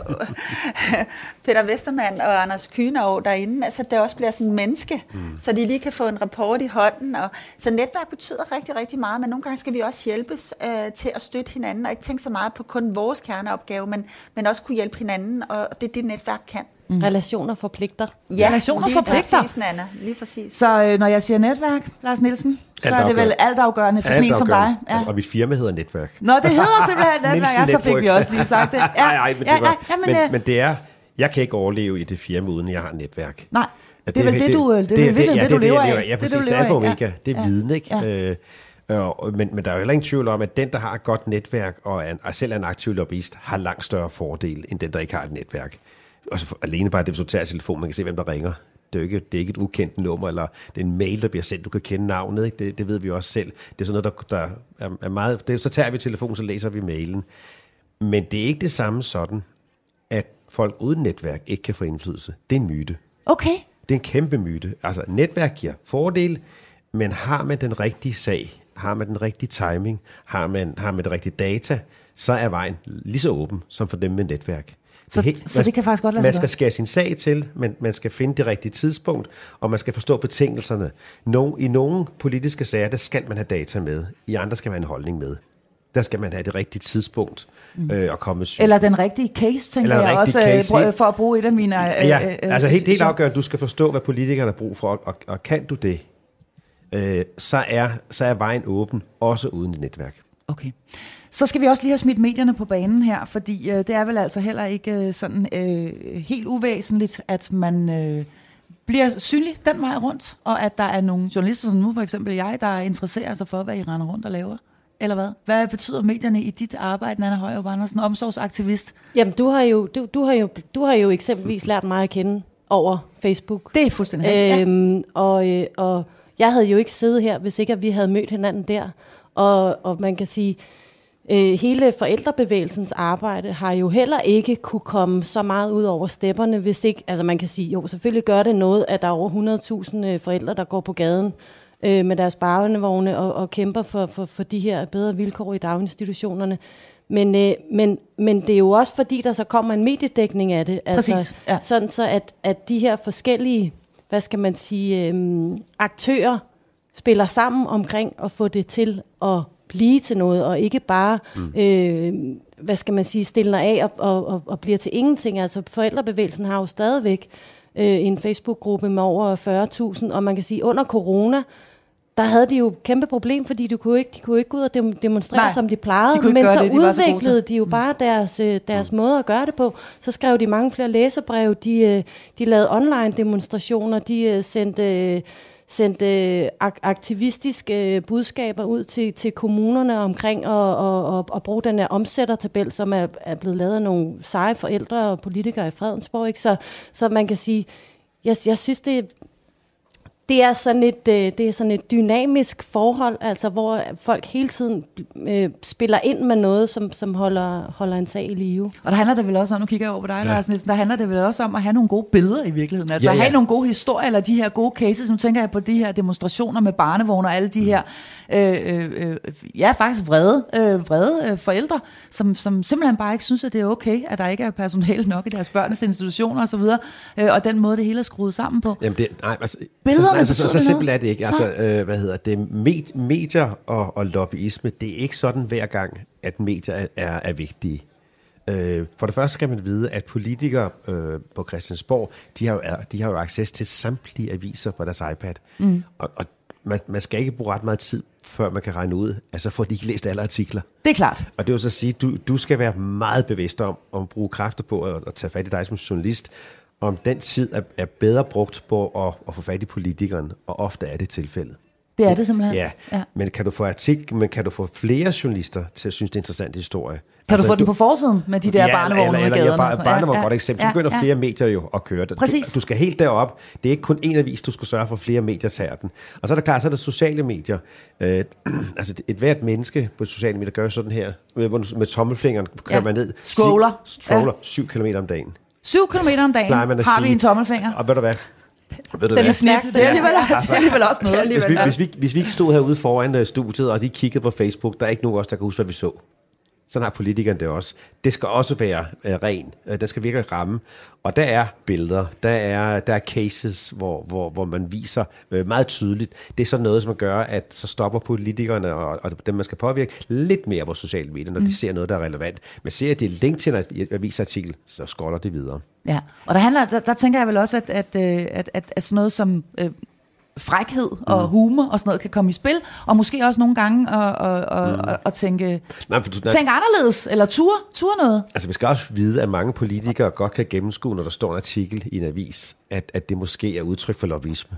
(laughs) Peter Vestermann og Anders Kynav derinde, altså der også bliver sådan en menneske, mm. så de lige kan få en rapport i hånden. Og, så netværk betyder rigtig, rigtig meget, men nogle gange skal vi også hjælpes øh, til at støtte hinanden, og ikke tænke så meget på kun vores kerneopgave, men, men også kunne hjælpe hinanden, og det er det netværk kan. Mm. Relationer forpligter. Ja, Relationer lige forpligter. præcis, Nana. Lige præcis. Så øh, når jeg siger netværk, Lars Nielsen, så er det vel Altafgørende. for sådan en som dig. Ja. Altså, og mit firma hedder Netværk. Nå, det hedder simpelthen (laughs) netværk, ja, så fik vi også lige sagt det. Ja, (laughs) Nej, nej, men, det ja, var, ja, men, øh, men, men det er, jeg kan ikke overleve i det firma, uden jeg har et netværk. Nej, Ja, det er vel det, du, øh, det, det, er vel ja, det, du lever jeg af. Ja, det, præcis. du Det, lever er alfa og af. omega. Det er viden, ikke? Øh, og, men, men der er jo heller ingen tvivl om, at den, der har et godt netværk, og, er, og selv er en aktiv lobbyist, har langt større fordel, end den, der ikke har et netværk. Og så alene bare det, hvis du tager telefonen, man kan se, hvem der ringer. Det er jo ikke, det er ikke et ukendt nummer, eller det er en mail, der bliver sendt, du kan kende navnet, ikke? Det, det ved vi også selv. Det er sådan noget, der, der er, er meget... Det, så tager vi telefonen, så læser vi mailen. Men det er ikke det samme sådan, at folk uden netværk ikke kan få indflydelse. Det er en myte. Okay. Det er en kæmpe myte. Altså, netværk giver fordel, men har man den rigtige sag, har man den rigtige timing, har man, har man det rigtige data, så er vejen lige så åben som for dem med netværk. Så- er så det kan faktisk godt lade sig Man skal skære sin sag til, men man skal finde det rigtige tidspunkt, og man skal forstå betingelserne. No, I nogle politiske sager, der skal man have data med. I andre skal man have en holdning med. Der skal man have det rigtige tidspunkt mm. øh, at komme syg. Eller den rigtige case, tænker Eller jeg også, øh, case, helt- for at bruge et af mine... Øh, Ja, øh, altså helt, helt så- afgørende, du skal forstå, hvad politikerne har brug for, og, og, og kan du det, øh, så, er, så er vejen åben, også uden et netværk. Okay. Så skal vi også lige have smidt medierne på banen her, fordi øh, det er vel altså heller ikke øh, sådan øh, helt uvæsentligt, at man øh, bliver synlig den vej rundt, og at der er nogle journalister, som nu for eksempel jeg, der interesserer sig for, hvad I render rundt og laver. Eller hvad? Hvad betyder medierne i dit arbejde, Nana Højer Andersen, omsorgsaktivist? Jamen, du har, jo, du, du, har jo, du har jo eksempelvis lært mig at kende over Facebook. Det er fuldstændig rigtigt. Ja. Øhm, og, øh, og jeg havde jo ikke siddet her, hvis ikke at vi havde mødt hinanden der. Og, og man kan sige, øh, hele forældrebevægelsens arbejde har jo heller ikke kunne komme så meget ud over stepperne, hvis ikke, altså man kan sige, jo selvfølgelig gør det noget, at der er over 100.000 øh, forældre, der går på gaden øh, med deres barnevogne og, og kæmper for, for, for de her bedre vilkår i daginstitutionerne. Men, øh, men, men det er jo også fordi, der så kommer en mediedækning af det. Altså, Præcis, ja. Sådan så, at, at de her forskellige, hvad skal man sige, øhm, aktører spiller sammen omkring at få det til at blive til noget, og ikke bare, mm. øh, hvad skal man sige, stiller af og, og, og, og bliver til ingenting. Altså forældrebevægelsen har jo stadigvæk øh, en Facebook-gruppe med over 40.000, og man kan sige, under corona, der havde de jo et kæmpe problem, fordi de kunne ikke, de kunne ikke gå ud og dem- demonstrere, Nej, som de plejede, de men så det, de så udviklede til. de jo bare deres, øh, deres måde at gøre det på. Så skrev de mange flere læserbreve, de, øh, de lavede online demonstrationer, de øh, sendte, øh, sendte øh, ak- aktivistiske øh, budskaber ud til, til kommunerne omkring at og, og, og bruge den her omsættertabel, som er, er blevet lavet af nogle seje forældre og politikere i Fredensborg. Ikke? Så, så man kan sige, jeg, jeg synes, det, det er sådan et, øh, det er sådan et dynamisk forhold, altså hvor folk hele tiden øh, spiller ind med noget, som, som holder, holder en sag i live. Og der handler det vel også om, nu kigger jeg over på dig, ja. Lars Nielsen, der handler det vel også om at have nogle gode billeder i virkeligheden. Altså Ja, ja, ja. have nogle gode historier, eller de her gode cases. Nu tænker jeg på de her demonstrationer med barnevogne og alle de her, øh, øh, øh, ja faktisk vrede, øh, vrede øh, forældre, som, som simpelthen bare ikke synes, at det er okay, at der ikke er personale nok i deres børns institutioner osv., øh, og den måde, det hele er skruet sammen på. Jamen det, nej, altså, Billederne så, altså, så, så simpelt er det ikke. Altså, øh, hvad hedder det? Med, medier og, og lobbyisme, det er ikke sådan hver gang, at medier er, er, er vigtige. Øh, for det første skal man vide, at politikere øh, på Christiansborg, de har, jo, de har jo access til samtlige aviser på deres iPad. Mm. Og, og man, man skal ikke bruge ret meget tid, før man kan regne ud, altså får de ikke læst alle artikler. Det er klart. Og det vil så sige, at du, du skal være meget bevidst om at bruge kræfter på at, at tage fat i dig som journalist, om den tid er, er bedre brugt på at, at få fat i politikeren, og ofte er det tilfældet. Det er det simpelthen. Ja, ja. ja. Men, kan du få artik, men kan du få flere journalister til at synes, det er en interessant historie? Kan du få den på forsiden med de der ja, barnevogne eller, eller, ja, og bare, sådan bare noget? ja, godt eksempel. Så begynder flere medier jo at køre det. Præcis. Du, du skal helt derop. Det er ikke kun én avis, du skal sørge for flere medier tager den. Og så er der klart, så er der sociale medier. Øh, (clears throat) altså et hvert menneske på sociale medier gør sådan her. Med, med tommelfingeren kører Ja. man ned. Scroller. Scroller. Syv kilometer om dagen. 7 km om dagen man at har vi sige. en tommelfinger. Og ved du hvad? Ved du Den er hvad? snit. Det er alligevel, det er alligevel også noget. Hvis vi, hvis, vi, hvis vi ikke stod herude foran øh, studiet, og de kiggede på Facebook, der er ikke nogen af os, der kan huske, hvad vi så. Sådan har politikerne det også. Det skal også være øh, ren. Øh, der skal virkelig ramme. Og der er billeder, der er, der er cases, hvor, hvor, hvor man viser øh, meget tydeligt. Det er sådan noget, som gør, at så stopper politikerne og, og dem, man skal påvirke, lidt mere på sociale medier, når mm. de ser noget, der er relevant. Men ser de link til en avisartikel, så scroller de videre. Ja, og der, handler, der, der tænker jeg vel også, at, at, øh, at, at, at sådan noget som øh, frækhed og Mm. humor og sådan noget kan komme i spil, og måske også nogle gange at, at, at, Mm. tænke, Nej, for du, nej, tænke anderledes, eller ture, ture noget. Altså, vi skal også vide, at mange politikere godt kan gennemskue, når der står en artikel i en avis, at, at det måske er udtryk for lobbyisme.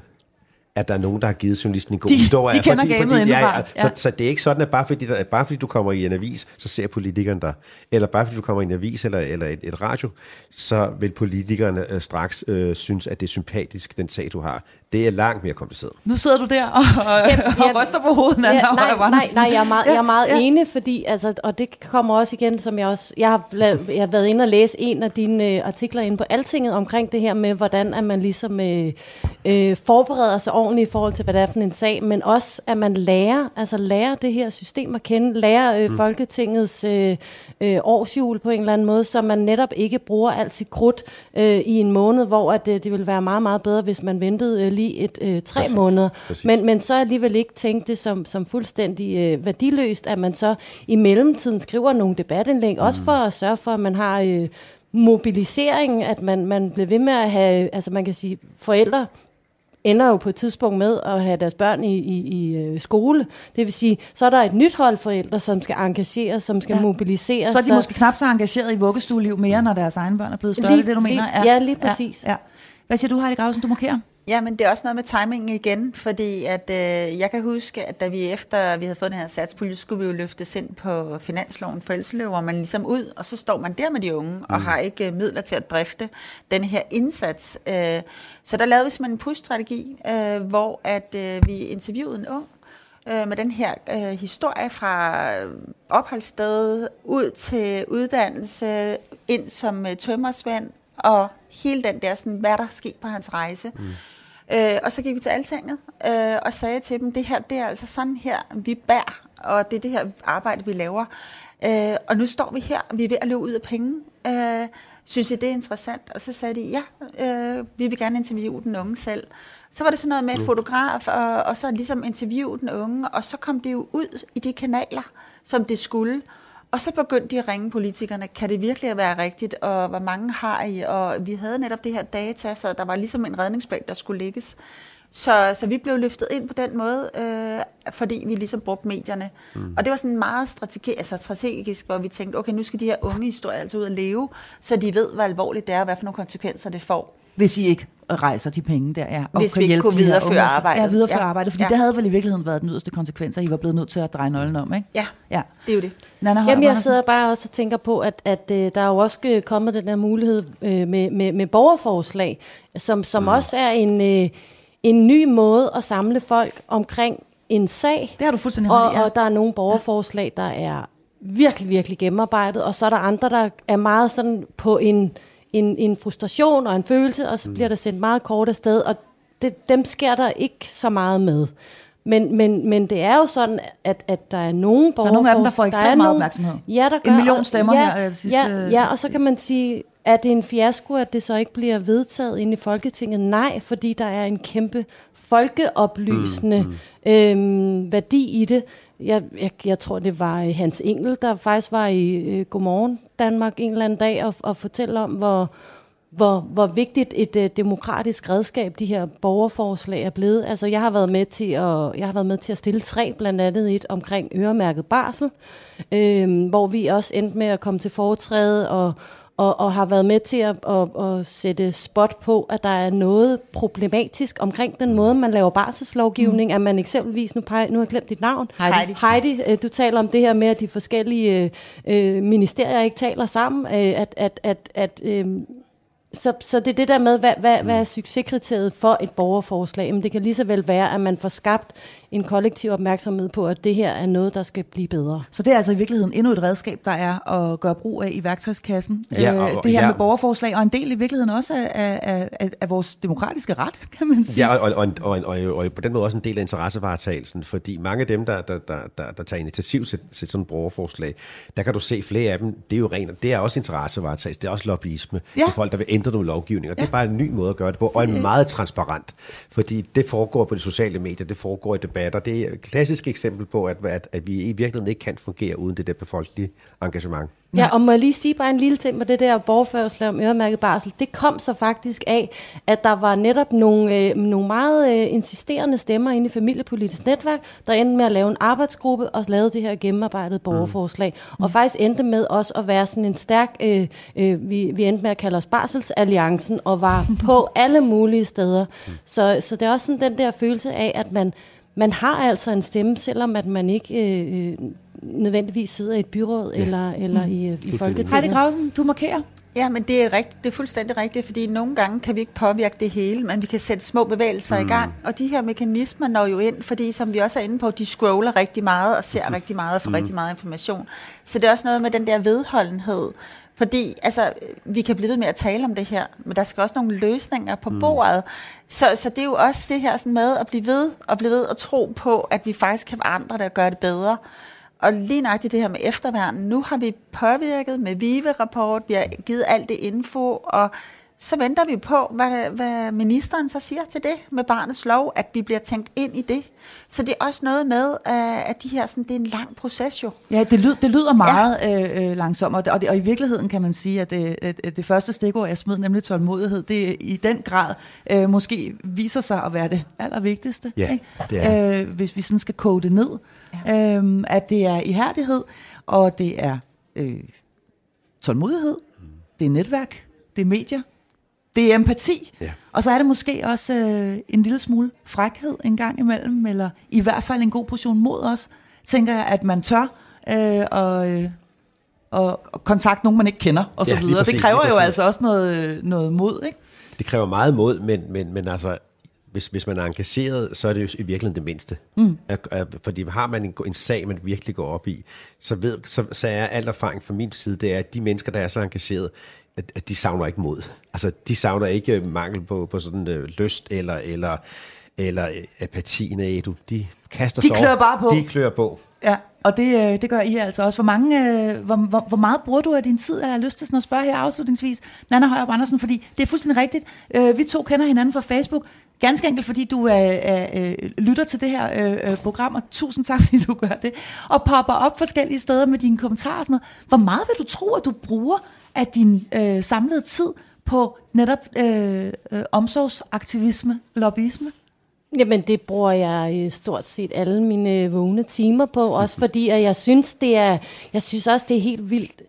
at der er nogen, der har givet journalisten en god De- historie. de kender gamet indefra, ja, ja. Så, så det er ikke sådan, at bare fordi, der, bare fordi du kommer i en avis, så ser politikeren dig. Eller bare fordi du kommer i en avis eller, eller et, et radio, så vil politikerne øh, straks øh, synes, at det er sympatisk, den sag, du har. Det er langt mere kompliceret. Nu sidder du der og, og, Jamen, (laughs) og jeg- ryster på hovedet, Anna Ja, nej, nej, nej, jeg er meget, jeg er meget Ja, enig, fordi, altså, og det kommer også igen, som jeg også, jeg har, jeg har været inde og læse en af dine øh, artikler inde på Altinget omkring det her med, hvordan at man ligesom øh, øh, forbereder sig ordentligt i forhold til, hvad det er for en sag, men også, at man lærer, altså lærer det her system at kende, lærer øh, Folketingets øh, øh, årsjul på en eller anden måde, så man netop ikke bruger alt sit krudt øh, i en måned, hvor at, øh, det ville være meget, meget bedre, hvis man ventede øh, lige et øh, tre Præcis. måneder. Præcis. Men, men så alligevel ikke tænke det som, som fuldstændig øh, værdiløst, at man så i mellemtiden skriver nogle debatindlæg, mm. også for at sørge for, at man har øh, mobilisering, at man, man bliver ved med at have, altså man kan sige, forældre ender jo på et tidspunkt med at have deres børn i, i, i øh, skole. Det vil sige, så er der et nyt hold forældre, som skal engageres, som skal Ja. ja. mobiliseres. Så er de måske knap så engageret i vuggestueliv mere, når deres egne børn er blevet større. Lige- det er du lige- mener? ja, lige præcis. Ja, ja. Hvad siger du, Heidi Grausen, du markerer? Ja, men det er også noget med timingen igen, fordi at, øh, jeg kan huske, at da vi efter vi havde fået den her satspulje, skulle vi jo løftes ind på finansloven for ellers løber man ligesom ud, og så står man der med de unge mm. og har ikke øh, midler til at drifte den her indsats. Øh, så der lavede vi simpelthen en push-strategi, øh, hvor at øh, vi interviewede en ung, øh, med den her øh, historie fra øh, opholdssted ud til uddannelse, ind som øh, tømmersvend, og hele den der, sådan, hvad der er sket på hans rejse. Mm. Øh, og så gik vi til Altinget øh, og sagde til dem, det her, det er altså sådan her, vi bærer, og det er det her arbejde, vi laver. Øh, og nu står vi her, og vi er ved at løbe ud af penge. Øh, synes I, det er interessant? Og så sagde de, ja, øh, vi vil gerne interviewe den unge selv. Så var det sådan noget med fotograf, og, og så ligesom interviewe den unge, og så kom det jo ud i de kanaler, som det skulle. Og så begyndte de at ringe politikerne, kan det virkelig være rigtigt, og hvor mange har I? Og vi havde netop det her data, så der var ligesom en redningsplan, der skulle lægges. Så, så vi blev løftet ind på den måde, øh, fordi vi ligesom brugte medierne. Mm. Og det var sådan meget strategi, altså strategisk, hvor vi tænkte, okay, nu skal de her unge historier altså ud at leve, så de ved, hvor alvorligt det er, og hvad for nogle konsekvenser det får. Hvis I ikke rejser de penge der, ja. Og Hvis kan vi ikke hjælpe kunne videreføre unge. arbejdet. Ja, videreføre Ja. arbejdet, fordi Ja. det havde vel i virkeligheden været den yderste konsekvens, at I var blevet nødt til at dreje nøglen om, ikke? Ja, Ja. det er jo det. Nana Jamen, jeg sidder bare også og tænker på, at, at øh, der er jo også øh, kommet den der mulighed øh, med, med, med borgerforslag, som, som mm. også er en, øh, en ny måde at samle folk omkring en sag. Det har du fuldstændig og, ja. og der er nogle borgerforslag, der er virkelig, virkelig gennemarbejdet, og så er der andre, der er meget sådan på en, en, en frustration og en følelse, og så bliver der sendt meget kort afsted, og det, dem sker der ikke så meget med. Men, men, men det er jo sådan, at, at der er nogle borgerforslag... nogle af dem, der får ekstremt er meget opmærksomhed. Ja, der En gør. million og- stemmer ja, her, øh, sidste- Ja, ja, og så kan man sige, er det en fiasko, at det så ikke bliver vedtaget ind i Folketinget? Nej, fordi der er en kæmpe folkeoplysende mm, mm. Øhm, værdi i det. Jeg, jeg, jeg tror, det var øh, Hans Engel, der faktisk var i øh, Godmorgen Danmark en eller anden dag og, og fortælle om, hvor, hvor, hvor vigtigt et øh, demokratisk redskab de her borgerforslag er blevet. Altså, jeg har været med til at jeg har været med til at stille tre, blandt andet et omkring øremærket barsel, øh, hvor vi også endte med at komme til foretræde og og, og har været med til at, at, at sætte spot på, at der er noget problematisk omkring den måde, man laver barselslovgivning, mm. at man eksempelvis, nu, peger, nu har jeg glemt dit navn, Heidi. Heidi, øh, du taler om det her med, at de forskellige øh, øh, ministerier ikke taler sammen, øh, at, at, at, at øh, så, så det er det der med, hvad, hvad, hvad er succeskriteriet for et borgerforslag? Men det kan lige så vel være, at man får skabt en kollektiv opmærksomhed på, at det her er noget, der skal blive bedre. Så det er altså i virkeligheden endnu et redskab, der er at gøre brug af i værktøjskassen. Ja, og- Øh, det her ja. med borgerforslag, og en del i virkeligheden også af, af, af, af vores demokratiske ret, kan man sige. Ja, og, og, og, og, og, og på den måde også en del af interessevaretagelsen, fordi mange af dem, der, der, der, der, der tager initiativ til, til sådan et borgerforslag, der kan du se flere af dem, det er jo rent, det er også interessevaretagelse, det er også lobbyisme. Ja. Det er folk, der vil ændre nogle lovgivninger. Ja. Det er bare en ny måde at gøre det på, og en meget transparent, fordi det foregår på de sociale medier, det foregår i debatten, debatter. Det er et klassisk eksempel på, at, at, at vi i virkeligheden ikke kan fungere uden det der befolkelige engagement. Ja, og må jeg lige sige bare en lille ting med det der borgerførsel om øremærket barsel. Det kom så faktisk af, at der var netop nogle, øh, nogle meget øh, insisterende stemmer inde i familiepolitisk netværk, der endte med at lave en arbejdsgruppe og lavede det her gennemarbejdede borgerforslag. Mm. Og faktisk endte med også at være sådan en stærk, øh, øh, vi, vi endte med at kalde os Barselsalliancen, og var (laughs) på alle mulige steder. Så, så det er også sådan den der følelse af, at man, man har altså en stemme, selvom at man ikke... Øh, nødvendigvis sidder i et byråd ja. eller, eller i, øh, i Folketinget. Heidi Grausen, du markerer. Ja, men det er, rigtigt, det er fuldstændig rigtigt, fordi nogle gange kan vi ikke påvirke det hele, men vi kan sætte små bevægelser mm. i gang. Og de her mekanismer når jo ind, fordi som vi også er inde på, de scroller rigtig meget og ser rigtig meget og får mm. rigtig meget information. Så det er også noget med den der vedholdenhed. Fordi altså, vi kan blive ved med at tale om det her, men der skal også nogle løsninger på mm. bordet. Så, så det er jo også det her sådan med at blive ved og blive ved og tro på, at vi faktisk kan forandre det og gøre det bedre. Og lige nøjagtigt det her med efterværn, nu har vi påvirket med VIVE-rapport, vi har givet alt det info, og så venter vi på, hvad, hvad ministeren så siger til det med barnets lov, at vi bliver tænkt ind i det. Så det er også noget med, at de her, sådan, det er en lang proces jo. Ja, det, lyd, det lyder meget ja. øh, øh langsomt, og, og, i virkeligheden kan man sige, at det, at det første stikord, jeg smed, nemlig tålmodighed, det i den grad øh, måske viser sig at være det allervigtigste. Ja, ikke? det er øh, Hvis vi sådan skal kode det ned. Ja. Øh, at det er ihærdighed, og det er øh, tålmodighed, mm. det er netværk, det er medier, det er empati. Ja. Og så er det måske også øh, en lille smule frækhed en gang imellem, eller i hvert fald en god portion mod os, tænker jeg, at man tør øh, og, øh, og, og kontakte nogen, man ikke kender, og så ja, videre. Præcis, det kræver jo altså også noget, noget mod, ikke? Det kræver meget mod, men, men, men altså, hvis, hvis man er engageret, så er det jo i virkeligheden det mindste. Mm. Fordi har man en, en sag, man virkelig går op i, så, ved, så, så er al erfaring fra min side, det er, at de mennesker, der er så engageret, at, at de savner ikke mod. Altså, de savner ikke mangel på, på sådan uh, lyst eller, eller, eller øh, apati, nej, du. De kaster de sig klør bare på. De klør på. Ja, og det, øh, det gør I altså også. Hvor, mange, øh, hvor, hvor, hvor meget bruger du af din tid? Jeg har lyst til sådan at spørge her afslutningsvis. Nana Højer Andersen, fordi det er fuldstændig rigtigt. Øh, vi to kender hinanden fra Facebook. Ganske enkelt, fordi du er, er, lytter til det her øh, program, og tusind tak, (laughs) fordi du gør det, og popper op forskellige steder med dine kommentarer og sådan noget. Hvor meget vil du tro, at du bruger af din øh, samlede tid på netop øh, øh, omsorgsaktivisme, lobbyisme? Jamen, det bruger jeg stort set alle mine vågne timer på, også (laughs) fordi at jeg synes, det er, jeg synes også, det er helt vildt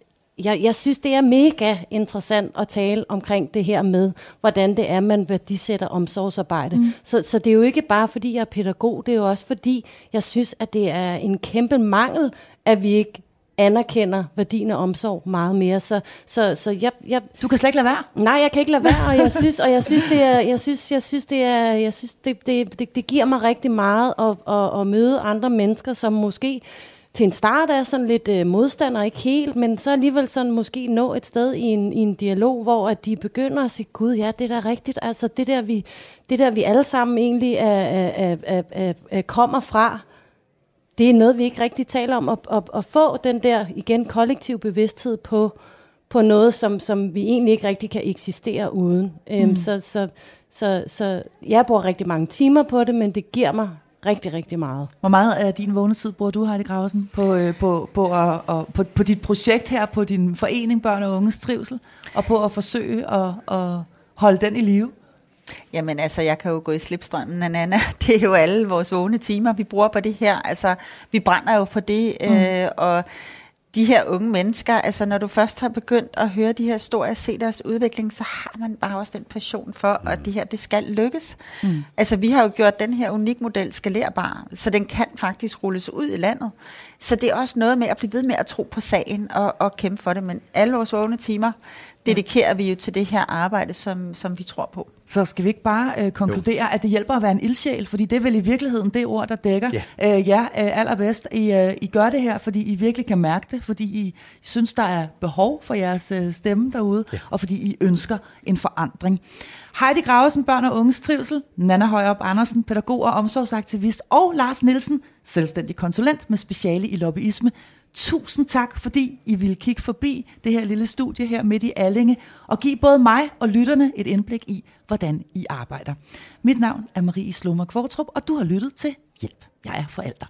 jeg, jeg synes, det er mega interessant at tale omkring det her med, hvordan det er, man værdisætter omsorgsarbejde. Mm. Så, så det er jo ikke bare, fordi jeg er pædagog, det er jo også fordi, jeg synes, at det er en kæmpe mangel, at vi ikke anerkender værdien af omsorg meget mere. Så, så, så jeg, jeg, du kan slet ikke lade være? Nej, jeg kan ikke lade være, og jeg synes, og jeg synes, det er, jeg synes, jeg synes, det er, jeg synes, det, det, det, det giver mig rigtig meget at, at, at møde andre mennesker, som måske til en start er sådan lidt øh, modstander, ikke helt, men så alligevel sådan måske nå et sted i en, i en dialog, hvor at de begynder at sige, gud ja, det er da rigtigt, altså det der vi, det der, vi alle sammen egentlig er, er, er, er, er, kommer fra, det er noget, vi ikke rigtig taler om, at, at, at få den der, igen, kollektiv bevidsthed på, på noget, som, som vi egentlig ikke rigtig kan eksistere uden. Øhm, mm. så, så, så, så jeg bruger rigtig mange timer på det, men det giver mig rigtig, rigtig meget. Hvor meget af din vågne tid bruger du, Heidi Grausen, på, øh, på, på, at, og, på, på dit projekt her, på din forening Børn og Unges Trivsel, og på at forsøge at, at holde den i live? Jamen altså, jeg kan jo gå i slipstrømmen af Nana. (laughs) Det er jo alle vores vågne timer, vi bruger på det her. Altså, vi brænder jo for det, mm. øh, og de her unge mennesker, altså når du først har begyndt at høre de her historier, se deres udvikling, så har man bare også den passion for, mm. at det her, det skal lykkes. Mm. Altså vi har jo gjort den her unik model skalerbar, så den kan faktisk rulles ud i landet. Så det er også noget med at blive ved med at tro på sagen og, og kæmpe for det, men alle vores vågne timer, dedikerer vi jo til det her arbejde, som, som vi tror på. Så skal vi ikke bare øh, konkludere, jo. at det hjælper at være en ildsjæl, fordi det er vel i virkeligheden det ord, der dækker ja. øh, ja, øh, allerbedst. I, øh, I gør det her, fordi I virkelig kan mærke det, fordi I synes, der er behov for jeres øh, stemme derude, ja. og fordi I ønsker en forandring. Heidi Gravesen, børn og unges trivsel, Nana Højrup Andersen, pædagog og omsorgsaktivist, og Lars Nielsen, selvstændig konsulent med speciale i lobbyisme. Tusind tak, fordi I ville kigge forbi det her lille studie her midt i Allinge, og give både mig og lytterne et indblik i, hvordan I arbejder. Mit navn er Marie Slummer Kvortrup, og du har lyttet til hjælp. Jeg er forælder.